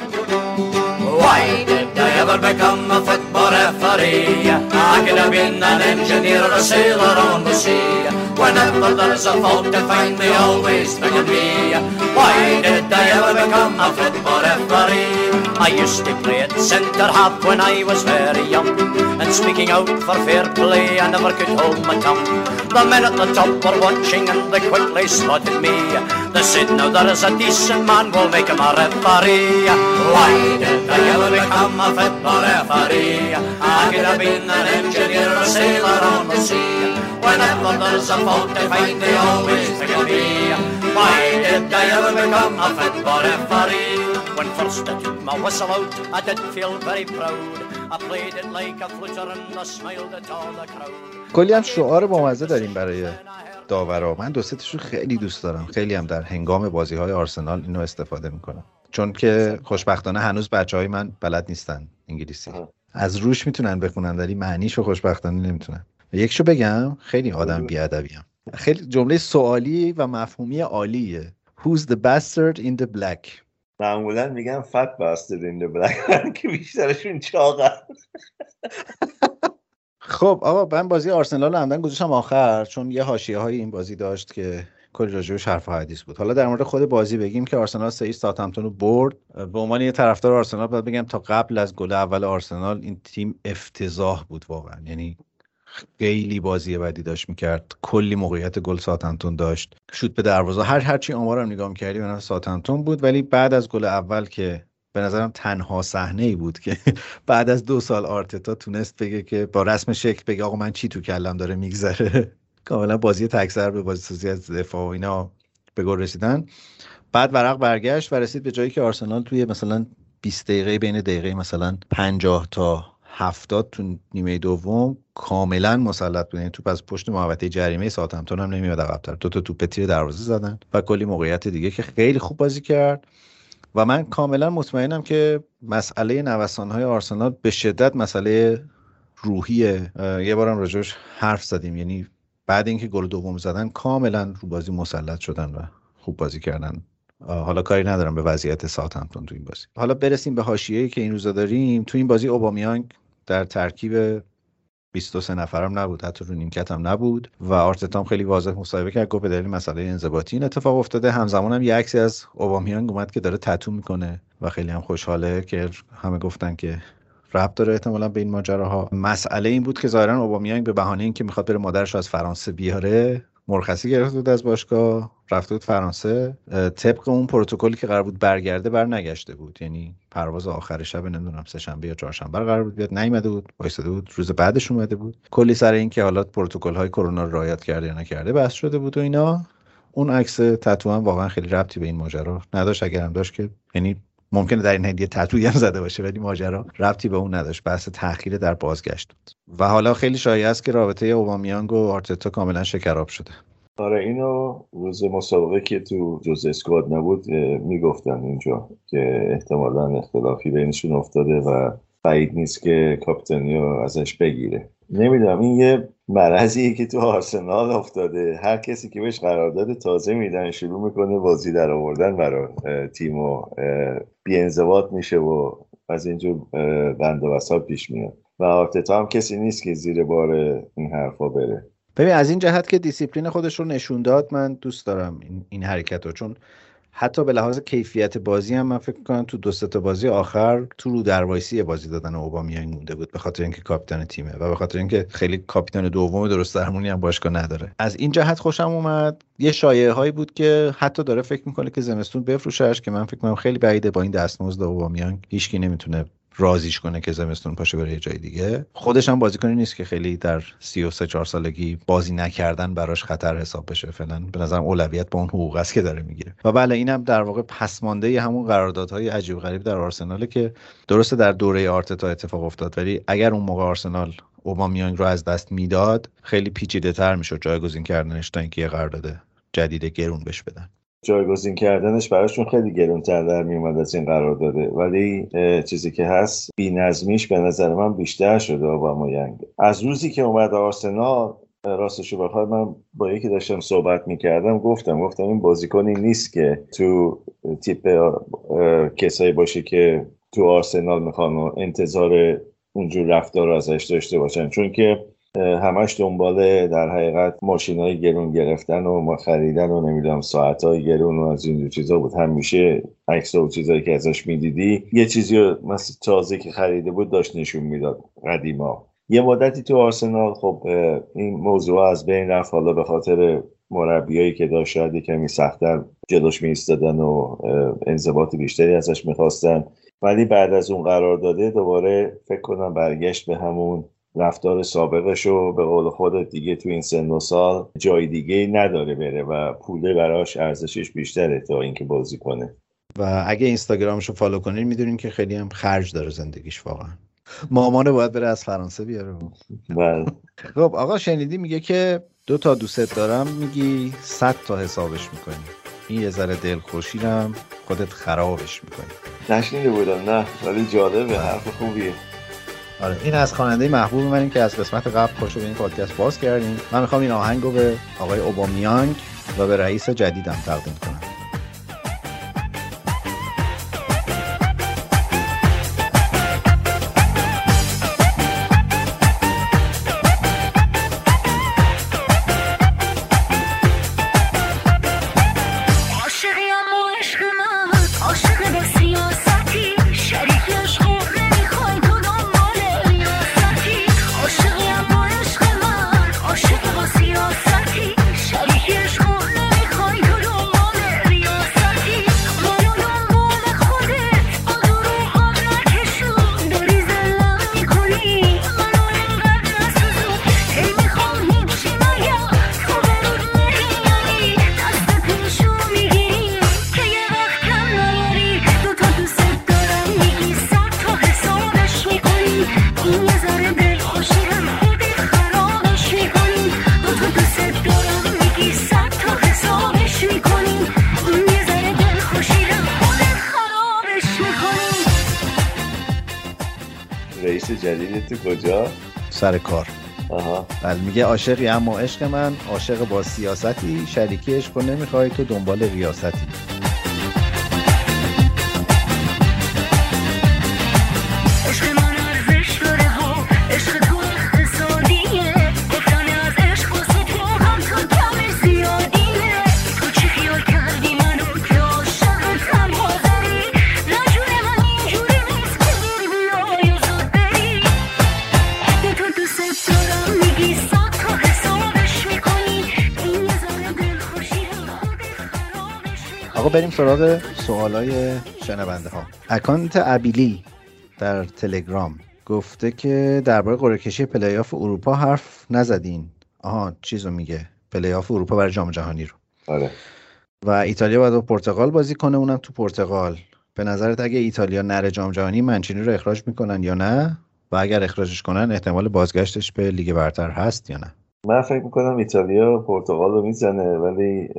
Whenever there's a fault to find, they always bring it me. Why did I ever become a football referee? I used to play at centre half when I was very young. And speaking out for fair play, I never could hold my tongue. The men at the top were watching and they quickly spotted me. They said, now there is a decent man, we'll make him a referee. Why did I ever become a football referee? I could have been an engineer a sailor on the sea. Whenever there's a fault I find, they always pick on me. Why did I ever become a football referee? When first I took my whistle out, I did feel very proud. I played it like a flutter and I smiled at all the crowd. کلی هم شعار بامزه داریم برای داورا من دو سه تاشو خیلی دوست دارم خیلی هم در هنگام بازی های آرسنال اینو استفاده می‌کنم چون که خوشبختانه هنوز بچه های من بلد نیستن انگلیسی. از روش می‌تونن بخونن ولی معنیشو خوشبختانه نمی‌تونن یکشو بگم خیلی آدم. بیادبیم خیلی جمله سوالی و مفهومی عالیه. Who's the bastard in the black? معمولا میگن فت باستد این دو بلک که بیشترشون چاقن خب آقا من بازی آرسنال رو عمدن گذاشتم آخر چون یه حاشیه های این بازی داشت که کلی راجبش حرف حدیث بود. حالا در مورد خود بازی بگیم که آرسنال سه ساتمتون رو برد. به عنوان یه طرفدار آرسنال باید بگم تا قبل از گل اول آرسنال این تیم افتضاح بود واقعا. یعنی خیلی بازی بدی داشت می‌کرد. کلی موقعیت گل ساتمتون داشت. شوت به دروازه. هر هرچی آمارم نگاه می‌کردی به نفع ساتمتون بود. ولی بعد از گل اول که به نظرم تنها صحنه ای بود که بعد از دو سال آرتتا تونست بگه که با رسم شکل بگه آقا من چی تو کلم داره میگذره؟ کاملا بازی تکسر به بازی سازی از دفاع و اینا به گل رسیدن. بعد ورق برگشت و رسید به جایی که آرسنال توی مثلا 20 دقیقه بین دقیقه مثلا 50 تا 70 تو نیمه دوم کاملا مسلط بود یعنی توپ از پشت محوطه جریمه ساوثهمپتون هم نمیاد عقب‌تر دو تا توپ تیر دروازه زدن و کلی موقعیت دیگه که خیلی خوب بازی کرد. و من کاملا مطمئنم که مسئله نوسانهای آرسنال به شدت مسئله روحیه. یه بارم راجعش حرف زدیم. یعنی بعد اینکه گل دوم زدن کاملا رو بازی مسلط شدن و خوب بازی کردن. حالا کاری ندارم به وضعیت ساوثهمپتون تو این بازی. حالا برسیم به حاشیه‌ای که این روزا داریم. تو این بازی اوبامیانگ در ترکیب 23 نفرم نبود حتی رو نیمکت هم نبود و آرتتا هم خیلی واضح مصاحبه کرد گفت به دلیل مسئله انضباطی این اتفاق افتاده. همزمان هم یه عکسی از اوبامیانگ اومد که داره تتو می‌کنه و خیلی هم خوشحاله که همه گفتن که ربط داره. احتمالا به این ماجراها. مسئله این بود که ظاهرا اوبامیانگ به بهانه اینکه می‌خواد بره مادرش رو از فرانسه بیاره مرخصی گرفته بود از باشگاه رفته بود فرانسه. طبق اون پروتکلی که قرار بود برگرده بر نگشته بود. یعنی پرواز آخر شب نمی‌دونم سه شنبه یا چهارشنبه قرار بود بیاد. نیومده بود وایساده بود روز بعدش اومده بود. کلی سر این که حالا پروتکل های کرونا رو رعایت کرده یا نکرده بحث شده بود و اینا. اون عکس تتو هم واقعا خیلی ربطی به این ماجرا نداشت. اگر هم داشت که یعنی ممکنه در این حد یه تتویی هم زده باشه ولی ماجرا ربطی به اون نداشت. بحث تأخیر در بازگشت بود. و حالا خیلی شایع است که رابطه اوبامیانگ و آرتتا کاملا شکراب شده. آره اینو روز مسابقه که تو جز اسکواد نبود می‌گفتن اینجا که احتمالا اختلافی بینشون افتاده و بعید نیست که کاپیتانی رو ازش بگیره. نمی‌دونم این یه مرضیه که تو آرسنال افتاده. هر کسی که بهش قرارداد تازه میدن شروع می‌کنه بازی در آوردن برای تیم و بیانضباط میشه و از اینجور بند و پیش میاد. و آرتتا هم کسی نیست که زیر بار این حرفا بره. ببین از این جهت که دیسیپلین خودش رو نشون داد من دوست دارم این, این حرکت رو. چون حتی به لحاظ کیفیت بازی هم من فکر می‌کنم تو دو تا بازی آخر تو رو دروایسی بازی دادن اوبامیانگ مونده بود به خاطر اینکه کاپیتان تیمه و به خاطر اینکه خیلی کاپیتان دوم درست درمونی هم باشگاه نداره. از این جهت خوشم اومد. یه شایعه هایی بود که حتی داره فکر می‌کنه که زمستون بفروشش که من فکر می‌کنم خیلی بعیده با این دستمزد اوبامیانگ. هیچکی نمی‌تونه رازیش کنه که زمستون پاشه بره یه جای دیگه. خودش هم بازیکنی نیست که خیلی در 33 4 سالگی بازی نکردن براش خطر حساب بشه. فعلا به نظرم اولویت با اون حقوق است که داره می‌گیره. و بله اینم در واقع پسمانده همون قراردادهای عجیب غریب در آرسناله که درسته در دوره آرتتا اتفاق افتاد ولی اگر اون موقع آرسنال اوبامیانگ رو از دست می‌داد خیلی پیچیده تر می‌شد جایگزین کردنش تا اینکه یه قرارداد جدید گرون بش بدن. جایگزین کردنش براشون خیلی گرونتر در میومد از این قرار داده. ولی چیزی که هست بی نظمیش به نظر من بیشتر شده اوبامیانگ از روزی که اومد آرسنال راستشو بخوای من با یکی داشتم صحبت می‌کردم گفتم گفتم این بازیکنی نیست که تو تیپ کسایی باشه که تو آرسنال می‌خوان انتظار اونجور رفتار رو ازش داشته باشن. چون که همش دنبال در حقیقت ماشین های گرون گرفتن و ما خریدن و نمی‌دونم ساعت های گرون و از اینجور چیزا بود. همیشه عکس و چیزایی که ازش می‌دیدی یه چیزی رو مثل تازه که خریده بود داشت نشون می‌داد قدیما. یه مدتی تو آرسنال خب این موضوع از بین رفت. حالا به خاطر مربیایی که داشت شاید کمی سختتر جلوش میستادن و انضباط بیشتری ازش می‌خواستن. ولی بعد از اون قرار داده دوباره فکر کنم برگشت به همون رفتار سابقش رو به قول خودت دیگه تو این سن و سال جای دیگه نداره بره و پوله براش ارزشش بیشتره تا اینکه بازی کنه. و اگه اینستاگرامش رو فالو کنین می‌دونین که خیلی هم خرج داره زندگیش واقعا. مامانه باید بره از فرانسه بیاره. بله. خب آقا شنیدی میگه که دو تا دوست دارم میگی صد تا حسابش می‌کنی. این یه ذره دلخوشیرم خودت خرابش می‌کنی. نشنیده بودم نه ولی جالبه حرف خوبیه. آره این از خواننده محبوب من که از قسمت قبل پاشو به این پادکست باز کردیم. من می‌خوام این آهنگ رو به آقای اوبامیانگ و به رئیس جدیدم تقدیم کنم. سر کار. بله میگه عاشقی اما عشق من عاشق با سیاستی شریکی عشق نمی‌خوای تو دنبال ریاستی. سراغ سوالای شنونده ها. account ابیلی در تلگرام گفته که درباره قرعه کشی پلی آف اروپا حرف نزدین. آها چیزو میگه. پلی آف اروپا برای جام جهانی رو. آره. و ایتالیا باید با پرتغال بازی کنه اونم تو پرتغال. به نظرت اگه ایتالیا نره جام جهانی منچینی رو اخراج می‌کنن یا نه؟ و اگر اخراجش کنن احتمال بازگشتش به لیگ برتر هست یا نه؟ من فکر می‌کنم ایتالیا پرتغال رو می‌زنه ولی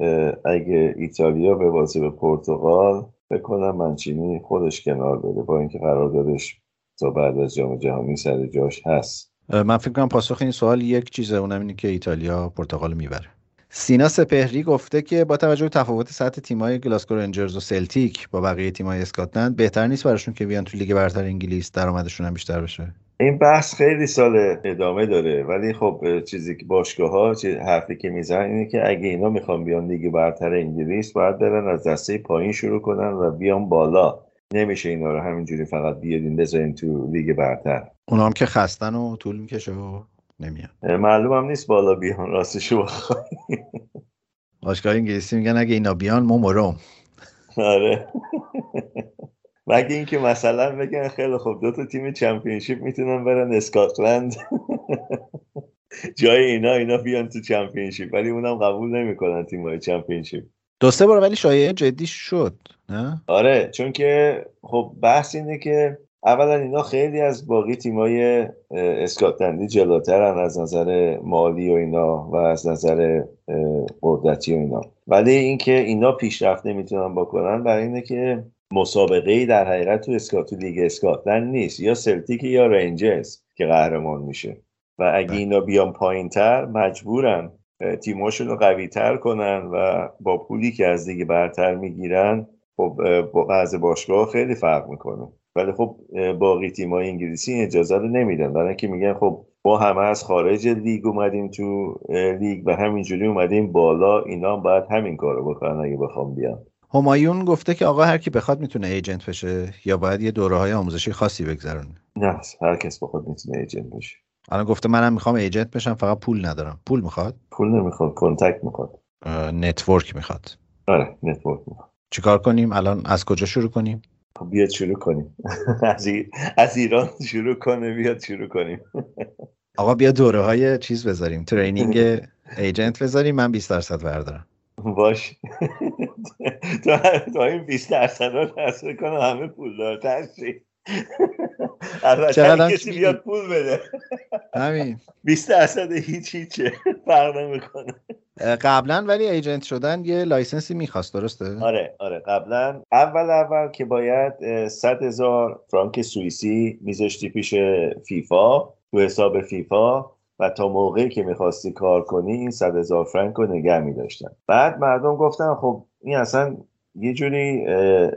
اگه ایتالیا ببازه به پرتغال فکر منچینی خودش کنار بره با اینکه قراردادش تا بعد از جام جهانی سر جاش هست. من فکر کنم پاسخ این سوال یک چیزه اونم اینه که ایتالیا پرتغال می‌بره. سینا سپهری گفته که با توجه به تفاوت سطح تیم‌های گلاسکو رنجرز و سلتیک با بقیه تیم‌های اسکاتلند بهتر نیست براشون که بیان تو لیگ برتر انگلیس درآمدشون هم بیشتر بشه. این بحث خیلی سال ادامه داره ولی خب چیزی که باشگاه ها حرفی که می‌زنن اینه که اگه اینا می‌خوان بیان لیگ برتر انگلیس باید برن از دسته پایین شروع کنن و بیان بالا. نمیشه اینا رو همینجوری فقط بیارین بذارین تو لیگ برتر. اونا هم که خستن و طول می‌کشه و نمیان. معلوم هم نیست بالا بیان راستشو بخوای باشگاه انگلیسی میگن اگه اینا بیان ما میریم آره. مگه اینکه مثلا بگن خیلی خوب دو تا تیم Championship می‌تونن برن اسکاتلند. جای اینا اینا بیان تو Championship ولی اونم قبول نمی‌کنن تیم‌های Championship دو سه بار ولی شایعه جدی شد نه؟ آره چون که خب بحث اینه که اولا اینا خیلی از باقی تیمای اسکاتلندی جلوترن از نظر مالی و اینا و از نظر قدرتی و اینا. ولی اینکه اینا پیشرفت نمی‌تونن بکنن برای اینه که مسابقه ای در حقیقت تو اسکات لیگ اسکاتلند نیست. یا سلتیک یا رنجرز که قهرمان میشه. و اگه اینا بیان پایین تر مجبورن تیماشون رو قوی تر کنن و با پولی که از لیگ برتر می‌گیرن خب بعض باشگاه خیلی فرق می‌کنه. ولی خب باقی تیم‌های انگلیسی این اجازه رو نمیدن. برای اینکه میگن خب ما همه از خارج لیگ اومدیم تو لیگ و همینجوری اومدیم بالا اینا هم باید همین کارو بکنن اگه بخوام بیان. همایون گفته که آقا هر کی بخواد می‌تونه agent بشه یا باید یه دوره های آموزشی خاصی بگذرونه. نه هر کس بخواد می‌تونه agent بشه. الان گفته منم می‌خوام agent بشم فقط پول ندارم. پول می‌خواد؟ پول نمی‌خواد contact می‌خواد. network می‌خواد. آره network می‌خواد. چیکار کنیم؟ الان از کجا شروع کنیم؟ خب بیاد شروع کنیم. از, ای- از ایران شروع کنه بیاد شروع کنیم. آقا بیا دوره های چیز بذاریم. training agent بذاریم من 20 درصد بردارم باش. تا, تا این 20 درصد رو تصویر کنه همه پول دارتر شی. البته کسی بیاد پول بده. همین. 20 درصد هیچ هیچه. فرق نمی‌کنه. قبلا ولی agent شدن یه license ی می‌خواست درسته؟ آره آره قبلا. اول اول که باید اه، 100 هزار فرانک سوئیسی میذاشتی پیش فیفا تو حساب فیفا. و تا موقعی که می‌خواستی کار کنی این 100 هزار فرانک رو نگه میداشتن. بعد مردم گفتن خب این اصلا یه جوری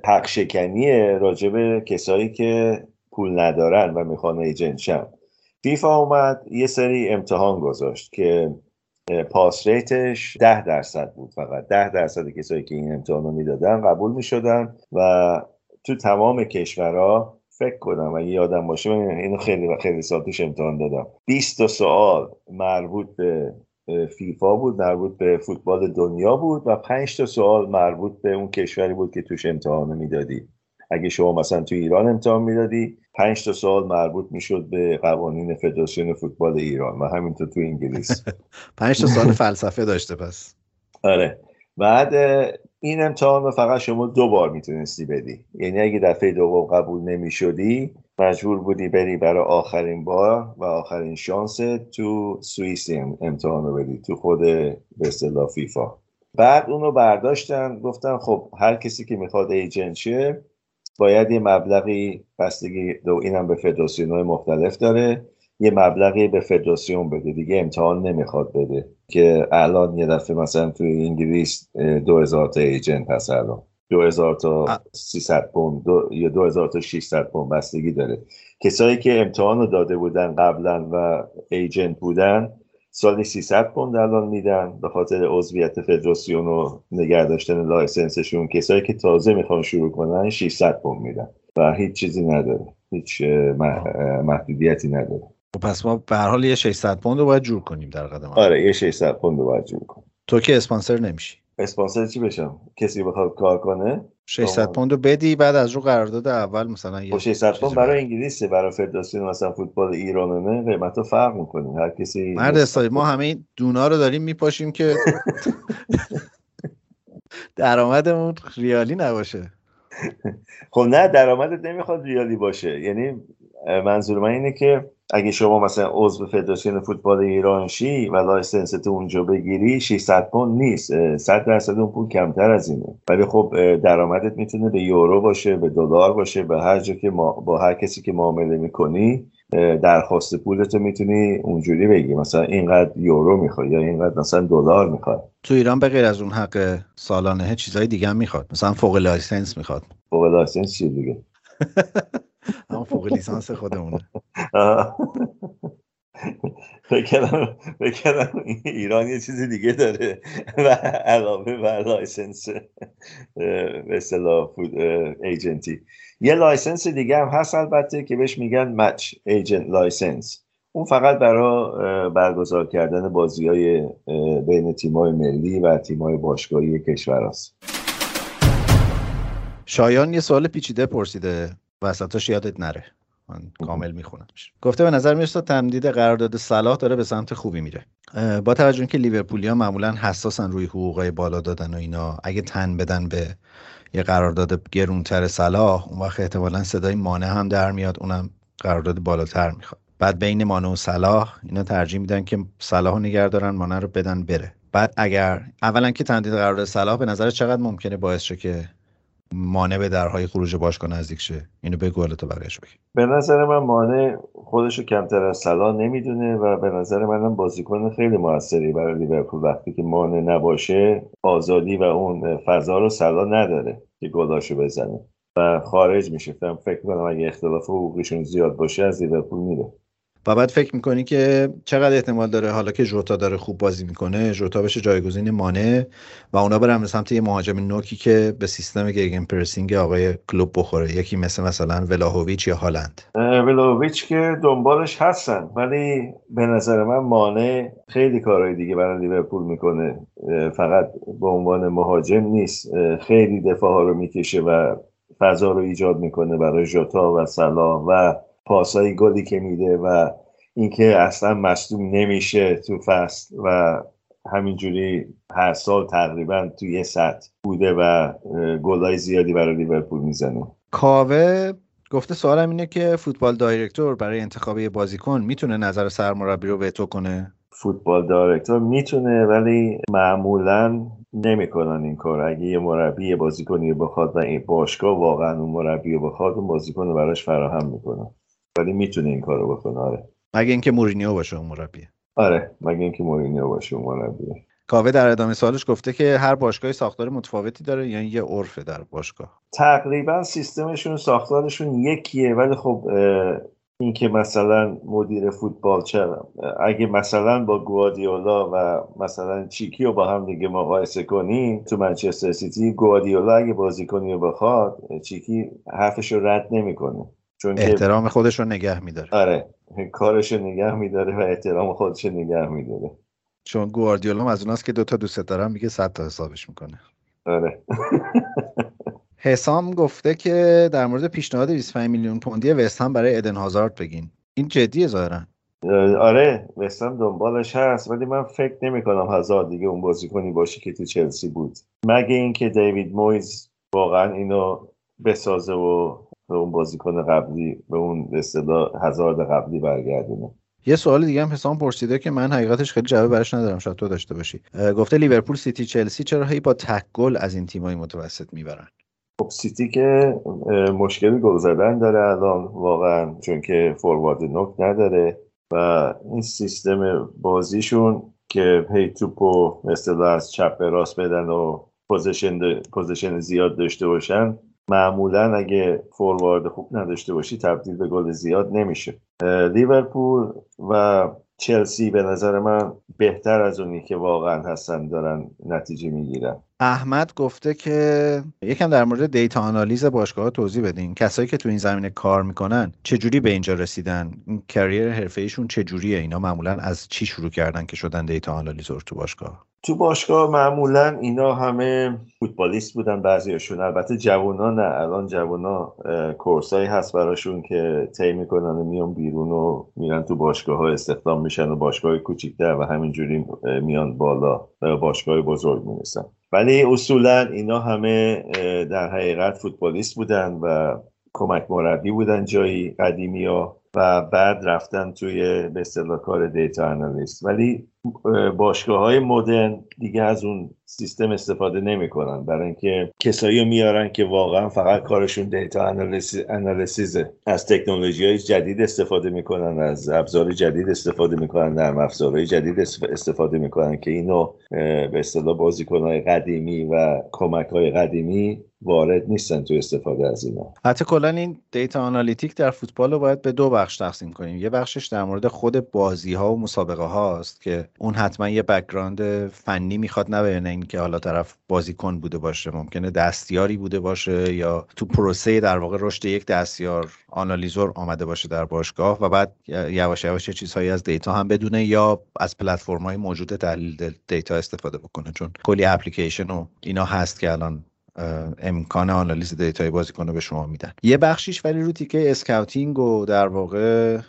حق شکنیه راجب کسایی که پول ندارن و می‌خوان ایجنت شن. فیفا اومد یه سری امتحان گذاشت که پاس ریتش ده درصد بود فقط. ده درصد کسایی که این امتحان رو می‌دادن قبول می‌شدن و تو تمام کشورها فکر کنم اگه یادم باشه من اینو خیلی خیلی سال پیش امتحان دادم. 20 تا سوال مربوط به فیفا بود مربوط به فوتبال دنیا بود و 5 تا سوال مربوط به اون کشوری بود که توش امتحان می‌دادی. اگه شما مثلا تو ایران امتحان می‌دادی 5 تا سوال مربوط می‌شد به قوانین فدراسیون فوتبال ایران و همینطور تو انگلیس. پنج تا سال فلسفه داشته پس. آره. بعد این امتحان رو فقط شما دو بار می‌تونستی بدی. یعنی اگه دفعه دوم قبول نمی‌شدی مجبور بودی بری برای آخرین بار و آخرین شانس تو سوئیس ام- امتحان رو بدی تو خود به اصطلاح فیفا. بعد اونو برداشتن گفتن خب هر کسی که می‌خواد ایجنت شه باید یه مبلغی بستگی دو اینم به فدراسیون مختلف داره. یه مبلغی به فدراسیون بده. دیگه امتحان نمی‌خواد بده. که الان یه دفعه مثلا توی انگلیس اه، 2000 تا ایجنت هست الان. 2000 تا ا- 300 پوند دو یا 2000 تا 600 پوند بستگی داره. کسایی که امتحان رو داده بودن قبلا و agent بودن سالی 300 پوند الان میدن به خاطر عضویت فدراسیون و نگه داشتن license شون. کسایی که تازه می‌خوان شروع کنن 600 پوند میدن. و هیچ چیزی نداره. هیچ محدودیتی نداره. خب پس ما به هر حال یه 600 پوند رو باید جور کنیم در قدم. آره یه 600 پوند رو باید جور کن تو که اسپانسر نمیشی. اسپانسر چی بشم کسی بخواد کار کنه؟ 600 پوند رو بدی بعد از رو قرارداد اول مثلا یه خب 600 چیزی پوند برای بده. انگلیسه برای فدراسیون مثلا فوتبال ایرانه قیمت رو فرق می‌کنه. هر کسی مرد اسلامی ما همه این دونا رو داریم میپاشیم که درآمدمون ریالی نباشه. خب نه درآمدت نمی‌خواد ریالی باشه. یعنی منظور من اینه که اگه شما مثلا عضو فدراسیون فوتبال ایران شی و license تو اونجا بگیری 600 پوند نیست. اه، 100 درصد اون پول کمتر از اینه. ولی خب درآمدت می‌تونه به یورو باشه به دلار باشه به هر جا که ما با هر کسی که معامله می‌کنی درخواست پولتو می‌تونی اونجوری بگی. مثلا اینقدر یورو می‌خوای یا اینقدر مثلا دلار می‌خوای. تو ایران به غیر از اون حق سالانه چیزای دیگه هم می‌خواد. مثلا فوق license می‌خواد. فوق license چیه دیگه؟ اما فوق لیسانس خودمونه. فکر کردم ایران یه چیز دیگه داره. و علاوه بر license به فود agent ی. یه license دیگه هم هست البته که بهش میگن match agent license. اون فقط برای برگزار کردن بازی های بین تیمای ملی و تیمای باشگاهی کشور هست. شایان یه سوال پیچیده پرسیده. وسطاش یادت نره. من کامل میخونمش. گفته به نظر می‌رسه تمدید قرارداد صلاح داره به سمت خوبی میره. با توجه که لیورپولیا معمولا حساسن روی حقوقای بالا دادن و اینا اگه تن بدن به یه قرارداد گرونتر صلاح اون وقت احتمالا صدای مانع هم در میاد اونم قرارداد بالاتر می‌خواد. بعد بین مانع و صلاح اینا ترجیح میدن که صلاح نگه دارن مانع رو بدن بره. بعد اگر اولا که تمدید قرارداد صلاح به نظر چقدر ممکنه باعث شه که مانع به درهای خروج باشگاه نزدیک شه. اینو بگو حالا تو بقیه‌شو بگی. به نظر من مانع خودشو کمتر از سلا نمی‌دونه و به نظر منم بازیکن خیلی موثری برای لیورپول. وقتی که مانع نباشه آزادی و اون فضا رو سلا نداره که گلاشو بزنه. و خارج میشه. فکر کنم اگه اختلاف حقوقیشون زیاد باشه از لیورپول میره. و بعد فکر می‌کنی که چقدر احتمال داره حالا که ژوتا داره خوب بازی می‌کنه ژوتا بشه جایگزین مانع و اونا برن به سمت یه مهاجم نوکی که به سیستم گیگن پرسینگ آقای کلوب بخوره یکی مثل مثلا ولاهویچ یا هالند. اه، ولوویچ که دنبالش هستن ولی به نظر من مانع خیلی کارهای دیگه برای لیورپول می‌کنه. فقط به عنوان مهاجم نیست. خیلی دفاع ها رو می‌کشه و فضا رو ایجاد می‌کنه برای ژوتا و سلا و پاسای گلی که میده و اینکه اصلا مصدوم نمیشه تو فصل و همینجوری هر سال تقریبا تو یه سطح بوده و گلای زیادی برای لیورپول می‌زنه. کاوه گفته سوالم اینه که فوتبال دایرکتور برای انتخاب یه بازیکن می‌تونه نظر سرمربی رو وتو کنه؟ فوتبال دایرکتور می‌تونه ولی معمولا نمی‌کنن این کار اگه یه مربی بازیکنی بخواد و این باشگاه واقعا اون مربی رو بخواد اون بازیکن رو براش فراهم می‌کنه. ولی می‌تونه این کار رو بکنه آره. مگه اینکه مورینیو باشه اون مربی. آره مگه اینکه مورینیو باشه اون مربی. کاوه در ادامه سالش گفته که هر باشگاهی ساختار متفاوتی داره یعنی یه عرفه در باشگاه؟ تقریبا سیستمشون ساختارشون یکیه ولی خب اینکه مثلا مدیر فوتبال چرا؟ اگه مثلا با گوادیولا و مثلا چیکی رو با هم دیگه مقایسه کنیم تو منچستر سیتی گوادیولا اگه بازیکنی رو بخواد چیکی حرفش رو رد نمی‌کنه. چون احترام خودش رو نگه میداره. آره کارش رو نگه میداره و احترام خودش رو نگه میداره. چون گواردیولا از اوناست که دوتا دوست دارم میگه صد تا حسابش می‌کنه. آره. حسام گفته که در مورد پیشنهاد 25 میلیون پوندی وست هم برای ادن هازارد بگین. این جدیه ظاهرا. آره وستهم دنبالش هست ولی من فکر نمی کنم هازارد دیگه اون بازیکنی باشه که تو چلسی بود. مگه اینکه دیوید مویز واقعا اینو بسازه و به اون بازیکن قبلی به اون اصطلاح هازارد قبلی برگردونه. یه سوال دیگه هم حسام پرسیده که من حقیقتش خیلی جواب براش ندارم شاید تو داشته باشی. گفته لیورپول سیتی چلسی چرا هی با تک گل از این تیمای متوسط می‌برن؟ خب سیتی که مشکلی گل زدن داره الان واقعا چون که فوروارد نوک نداره و این سیستم بازیشون که هی توپو مثل از چپ به راست بدن و possession possession زیاد داشته باشن معمولا اگه فوروارد خوب نداشته باشی تبدیل به گل زیاد نمیشه. لیورپول و چلسی به نظر من بهتر از اونی که واقعا هستن دارن نتیجه می‌گیرن. احمد گفته که یکم در مورد data آنالیز باشگاه توضیح بدین کسایی که تو این زمینه کار می‌کنن چجوری به اینجا رسیدن؟ این career حرفه ایشون چجوریه؟ اینا معمولا از چی شروع کردن که شدن data آنالیزور تو باشگاه؟ تو باشگاه معمولا اینا همه فوتبالیست بودن بعضیاشون. البته جوونا نه. الان جوونا کورسایی هست براشون که طی می‌کنن و میان بیرون و میرن تو باشگاه ها استخدام میشن و باشگاه کوچیکتر و همینجوری میان بالا باشگاه بزرگ می‌رسن ولی اصولا اینا همه در حقیقت فوتبالیست بودن و کمک مربی بودن جایی قدیمی ها و بعد رفتن توی به اصطلاح کار دیتا انالیست. ولی باشگاه های مدرن دیگه از اون سیستم استفاده نمی‌کنن. برای اینکه کسایی میارن که واقعا فقط کارشون data analysis ه از تکنولوژی های جدید استفاده می‌کنن از ابزار جدید استفاده می‌کنن نرم افزارهای جدید است- استفاده می‌کنن که اینو به اصطلاح بازیکنهای قدیمی و کمک های قدیمی وارد نیستن تو استفاده از اینا. حتی کلا این data analytic در فوتبال رو باید به دو بخش تقسیم کنیم. یه بخشش در مورد خود بازی ها و مسابقه هاست که اون حتما یه background فنی می‌خواد نه اینکه حالا طرف بازیکن بوده باشه. ممکنه دستیاری بوده باشه یا تو پروسه در واقع رشد یک دستیار آنالیزور آمده باشه در باشگاه و بعد یواش یواش چیزهایی از data هم بدونه یا از پلتفرم های موجود تحلیل data استفاده بکنه. چون کلی اپلیکیشن و اینا هست که الان امکان آنالیز data ی بازیکن رو به شما میدن. یه بخشیش ولی رو تیکه scouting و در واقع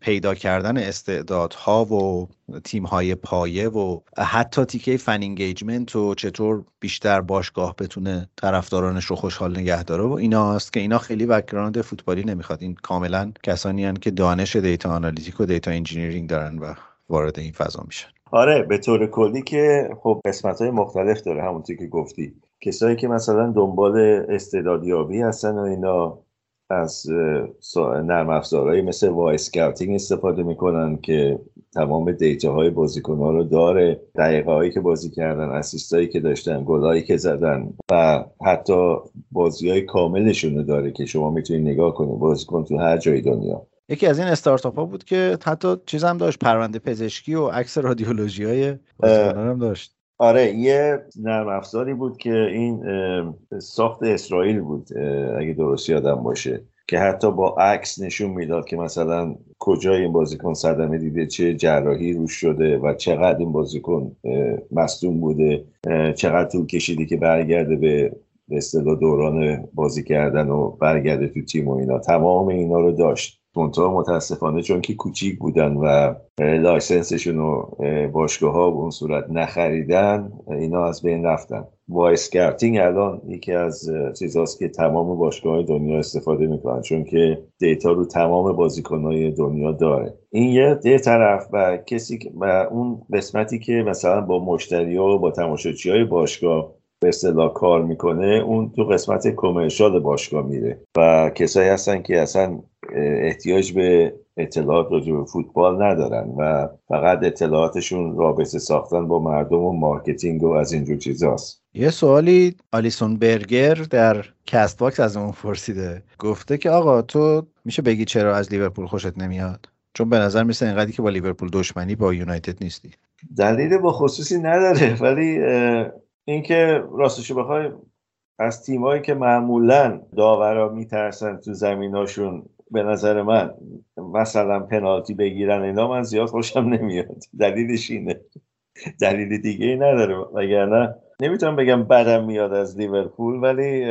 پیدا کردن استعدادها و تیم های پایه و حتی تیکه fan engagement و چطور بیشتر باشگاه بتونه طرفدارانش رو خوشحال نگه داره و اینا هست که اینا خیلی background فوتبالی نمی‌خواد. این کاملا کسانی هن که دانش data analytic و data engineering دارن و وارد این فضا میشن. آره به طور کلی که خب قسمت های مختلف داره همونطور که گفتی. کسایی که مثلا دنبال استعدادیابی هستن و اینا از نرم افزارهایی مثل Wyscouting استفاده می‌کنن که تمام data های بازیکن ها رو داره. دقیقه هایی که بازی کردن assist هایی که داشتن گل هایی که زدن و حتی بازی های کاملشون رو داره که شما می‌تونید نگاه کنید. بازیکن تو هر جای دنیا. یکی از این استارتاپ ها بود که حتی چیز هم داشت پرونده پزشکی و عکس رادیولوژی های هم داشت. آره یه نرم افزاری بود که این ساخت اسرائیل بود اگه درست یادم باشه که حتی با عکس نشون می‌داد که مثلا کجا این بازیکن صدمه دیده چه جراحی روش شده و چقدر این بازیکن مصدوم بوده چقدر طول کشیده که برگرده به به دوران بازی کردن و برگرده تو تیم و اینا. تمام اینا رو داشت. منتها متاسفانه چون که کوچیک بودن و license شون رو باشگاه ها به اون صورت نخریدن اینا از بین رفتن. Wyscouting الان یکی از چیزاست که تمام باشگاه های دنیا استفاده می‌کنن چون که data رو تمام بازیکن های دنیا داره. این یه, یه طرف و کسی و اون قسمتی که مثلا با مشتری ها و با تماشاچی های باشگاه به اصطلاح کار می‌کنه اون تو قسمت commercial باشگاه میره. و کسایی هستن که اصلا احتیاج به اطلاعات راجع به فوتبال ندارن و فقط اطلاعاتشون رابطه ساختن با مردم و marketing و از اینجور چیزاست. یه سوالی آلیسون برگر در Castbox از اون پرسیده. گفته که آقا تو میشه بگی چرا از لیورپول خوشت نمیاد؟ چون به نظر میرسه اینقدری که با لیورپول دشمنی با یونایتد نیستی. دلیل به خصوصی نداره ولی اینکه راستشو بخوای از تیمایی که معمولا داورا میترسن تو زمیناشون به نظر من مثلا پنالتی بگیرن اینا من زیاد خوشم نمیاد. دلیلش اینه. دلیل دیگه ای نداره. وگرنه نمی‌تونم بگم بدم میاد از لیورپول ولی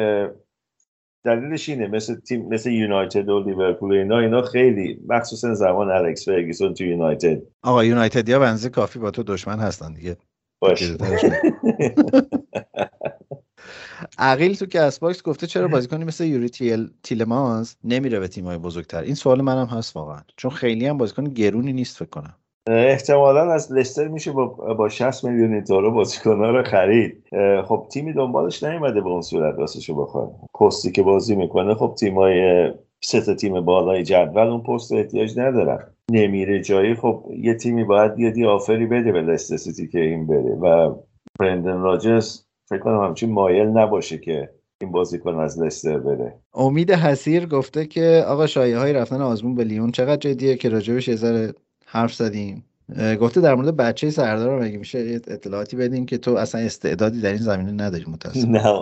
دلیلش اینه. مثل تیم مثل یونایتد و لیورپول اینا اینا خیلی مخصوصا زمان الکس فرگیسون تو یونایتد. آقا یونایتدیا بنزه کافی با تو دشمن هستن دیگه. باش. دیگه عقیل تو Castbox گفته چرا بازیکنی مثل یوری تیل... تیلمانز؟ نمیره به تیمای بزرگتر. این سوال منم هست واقعا. چون خیلی هم بازیکن گرونی نیست فکر کنم. احتمالا از لستر میشه با, با 60 میلیون یورو بازیکن‌ها رو خرید. خب تیمی دنبالش نیومده به اون صورت راستشو بخوای پستی که بازی می‌کنه خب تیمای سه تا تیم بالای جدول اون پست رو احتیاج ندارن. نمیره جایی خب یه تیمی باید بیاد یه offer ی بده به لستر سیتی که این بره. و برندن راجرز فکر کنم همچین مایل نباشه که این بازیکن از لستر بره. امید حسیر گفته که آقا شایعه های رفتن آزمون به لیون چقدر جدیه که راجبش یه ذره حرف زدیم. گفته در مورد بچه سردار مگه میشه اطلاعاتی بدین که تو اصلا استعدادی در این زمینه نداری متاسف نه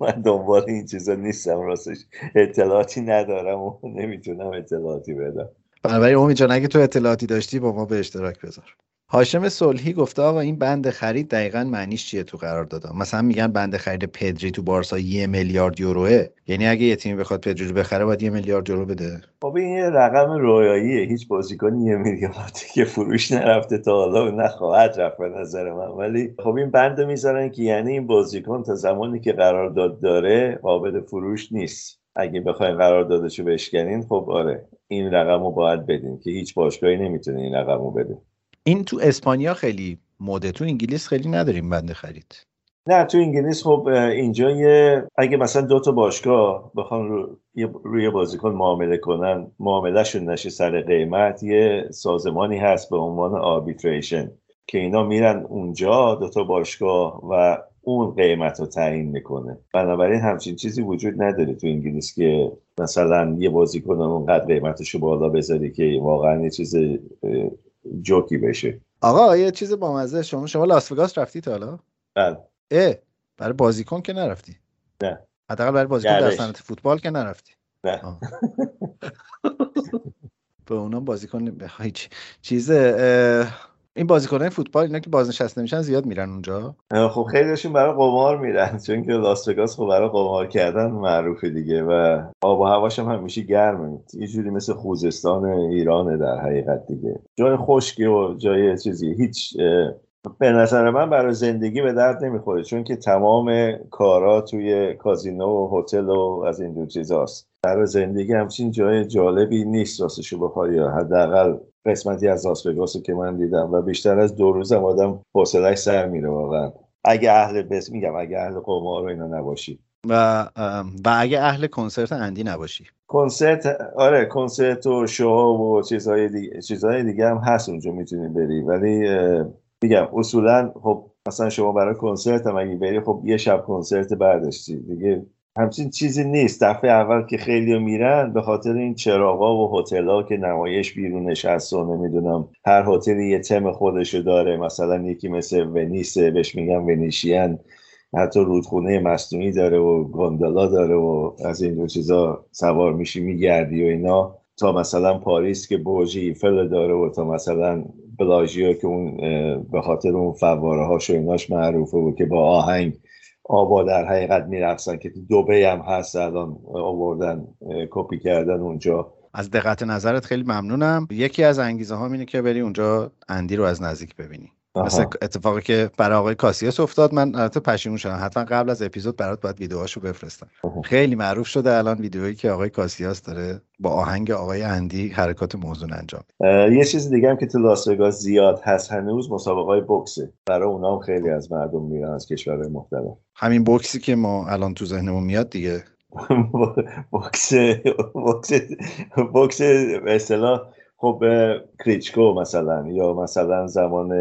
من دنبال این چیزا نیستم راستش اطلاعاتی ندارم و نمی‌تونم اطلاعاتی بدم. بنابراین امید جان اگه تو اطلاعاتی داشتی با ما به اشتراک بذار. هاشم صلحی گفته آقا این بند خرید دقیقا معنیش چیه تو قرار دادم مثلا میگن بند خرید پدری تو بارسا یه میلیارد یوروه. یعنی اگه یه تیمی بخواد پدری رو بخره باید یه میلیارد یورو بده. خب این یه رقم رویاییه. هیچ بازیکنی یه میلیاردی که فروش نرفته تا حالا نخواهد رفت به نظر من. ولی خب این بند می‌ذارن که یعنی این بازیکن تا زمانی که قرارداد داره قابل فروش نیست. اگه بخواین قراردادشو بشکنین خب آره. این رقم رو باید بدین که هیچ باشگاهی نمی‌تونه این رقم رو بده. این تو اسپانیا خیلی مده تو انگلیس خیلی نداریم بند خرید. نه تو انگلیس خب اینجا یه اگه مثلا دو تا باشگاه بخوان رو روی بازیکن معامله کنن معاملهشون نشه سر قیمت یه سازمانی هست به عنوان آربیتریشن که اینا میرن اونجا دو تا باشگاه و اون قیمت رو تعیین می‌کنه بنابراین همچین چیزی وجود نداره تو انگلیس که مثلا یه بازیکن اونقدر قیمتش رو بالا بذاری که واقعا یه چیز جوکی بشه آقا یه چیز بامزه شما شما لاس وگاس رفتی تا حالا بله. اه برای بازیکن که نرفتی نه. حداقل برای بازیکن در گردش. صنعت فوتبال که نرفتی نه. به اونا بازیکن هیچ چیزه اه، این بازیکنان فوتبال اینا که بازنشسته میشن زیاد میرن اونجا. خب خیلیشون برای قمار میرن چون که لاس وگاس خب برای قمار کردن معروفه دیگه و آب و هواش هم همیشه گرمه یه جوری مثل خوزستان ایرانه در حقیقت دیگه. جای خشکی و جای چیزی هیچ به نظر من برای زندگی به درد نمی‌خوره چون که تمام کارا توی کازینو و هتل و از این دو چیزاست برای زندگی همچین جای جالبی نیست راستشو بخوای حداقل قسمتی از لاس وگاس رو که من دیدم و بیشتر از دو روزم آدم حوصله‌اش سر میره واقعا. اگه اهل بس میگم اگه اهل قمار و اینا نباشی. و و اگه اهل کنسرت اندی نباشی. کنسرت آره کنسرت و شو و چیزهای دیگه چیزهای دیگه هم هست اونجا می‌تونی بری. ولی میگم اصولا خب مثلا شما برای کنسرت هم اگه بری خب یه شب کنسرت برداشتی دیگه همچین چیزی نیست. دفعه اول که خیلی میرن به خاطر این چراغا و هتل‌ها که نمایش بیرونش هست و نمی‌دونم هر هتلی یه تم خودشو داره. مثلا یکی مثل ونیسه بهش میگن ونیشیان حتی رودخونه مصنوعی داره و گوندولا داره و از این دو چیزا سوار میشی میگردی و اینا. تا مثلا پاریس که برج ایفل داره و تا مثلا بلاژیو که اون به خاطر اون فواره هاش و ایناش معروفه و که با آهنگ آبا در حقیقت میرقصن که تو دوبی هم هست الان آوردن کپی کردن اونجا. از دقت نظرت خیلی ممنونم. یکی از انگیزه ها اینه که بری اونجا اندی رو از نزدیک ببینی. آها. مثل اتفاقی که برای آقای کاسیاس افتاد من البته پشیمون شدم. حتما قبل از اپیزود برات باید ویدیوهاشو بفرستم. خیلی معروف شده الان ویدیویی که آقای کاسیاس داره با آهنگ آقای اندی حرکات موزون انجام یه چیز دیگه هم که تو لاس وگاس زیاد هست هنوز مسابقه های بکسه. برای اونا هم خیلی از مردم میرن از کشورهای مختلف همین بوکسی که ما الان تو ذهنمون میاد دیگه. بوکس بوکس بوکس به خب کریچکو مثلا یا مثلا زمان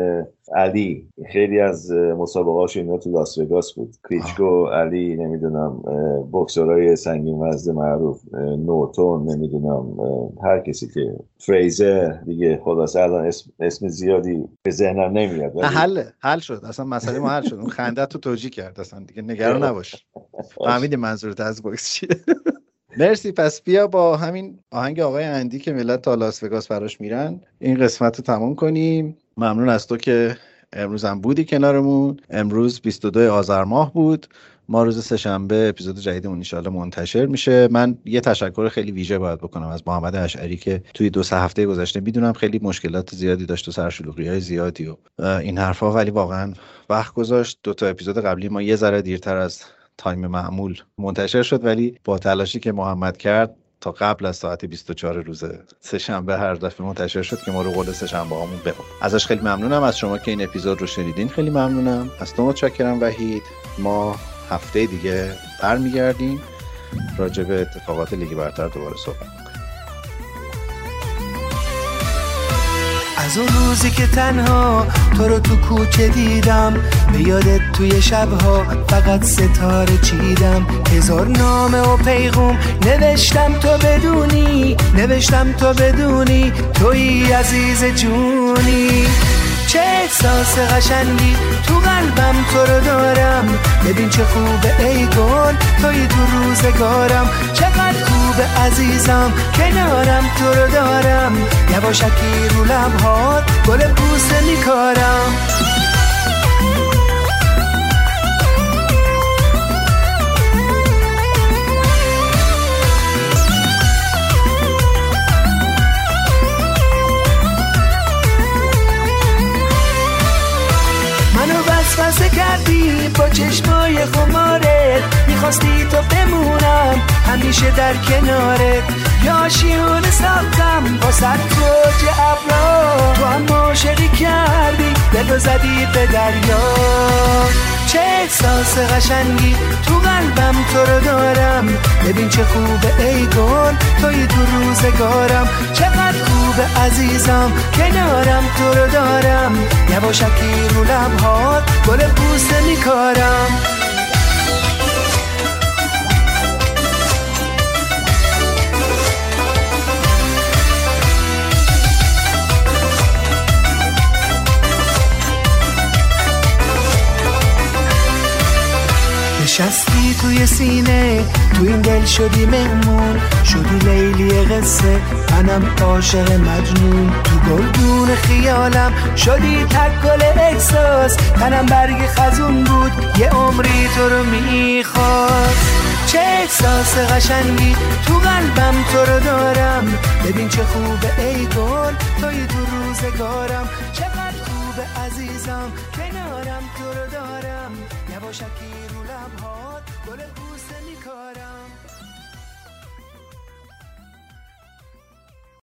علی. خیلی از مسابقاش اینا تو لاس وگاس بود. کریچکو علی نمی‌دونم بوکسورای سنگین وزن معروف نورتون نمی‌دونم هر کسی که فریزر دیگه خلاصه الان اسم, اسم زیادی به ذهنم نمیاد حل حل شد. اصلا مسئله ما حل شد. اون خنده تو توجیه کرد. اصلا دیگه نگران نباش. فهمیدی منظورت از بوکس چیه. مرسی. پس بیا با همین آهنگ آقای اندی که ملت تا لاس وگاس براش میرن. این قسمت رو تمام کنیم. ممنون از تو که امروز هم بودی کنارمون. امروز 22 آذر ماه بود. ما روز سهشنبه اپیزود جدیدمون انشالله منتشر میشه. من یه تشکر خیلی ویژه باید بکنم از محمد اشعری که توی دو سه هفته گذشته می‌دونم خیلی مشکلات زیادی داشت و سرشلوغی های زیادی و این حرفها ولی واقعا وقت گذاشت. دو تا اپیزود قبلی ما یه ذره دیرتر از time معمول منتشر شد ولی با تلاشی که محمد کرد تا قبل از ساعت 24 روز سه شنبه هر دفعه منتشر شد که ما رو قول سه شنبه هامون بمونیم ازش خیلی ممنونم. از شما که این اپیزود رو شنیدین خیلی ممنونم. از تو متشکرم وحید. ما هفته دیگه برمیگردیم راجع به اتفاقات لیگ برتر دوباره صحبت از اون روزی که تنها تو رو تو کوچه دیدم به یادت توی شبها فقط ستاره چیدم. هزار نامه و پیغوم نوشتم تو بدونی نوشتم تو بدونی توی عزیز جونی. چه احساس قشنگی تو قلبم تو رو دارم. ببین چه خوبه ای گل توی تو روزگارم. چقدر خوب خوب عزیزم کنارم تو رو دارم. یواشکی رو لبهات گل بوسه میکارم. منو وسوسه کردی با چشمای خمارت. می‌خواستی تو بمونم همیشه در کنارت. یا شیونه ساختم با سر توج ابرا. تو هم عاشقی کردی دلو زدی به دریا. چه احساس قشنگی تو قلبم تو رو دارم. ببین چه خوبه ای گل توی تو روزگارم. چقدر خوبه عزیزم کنارم تو رو دارم. یواشکی رو لبهات گل بوسه میکارم. نشستی توی سینه تو این دل شدی مهمون شدی لیلی قصه. منم عاشق مجنون. تو گلدون خیالم شدی تک گل احساس. تنم برگ خزون بود یه عمری تو رو می‌خواست. چه احساس قشنگی تو قلبم تو رو دارم. ببین چه خوبه ای گل توی تو روزگارم. چقدر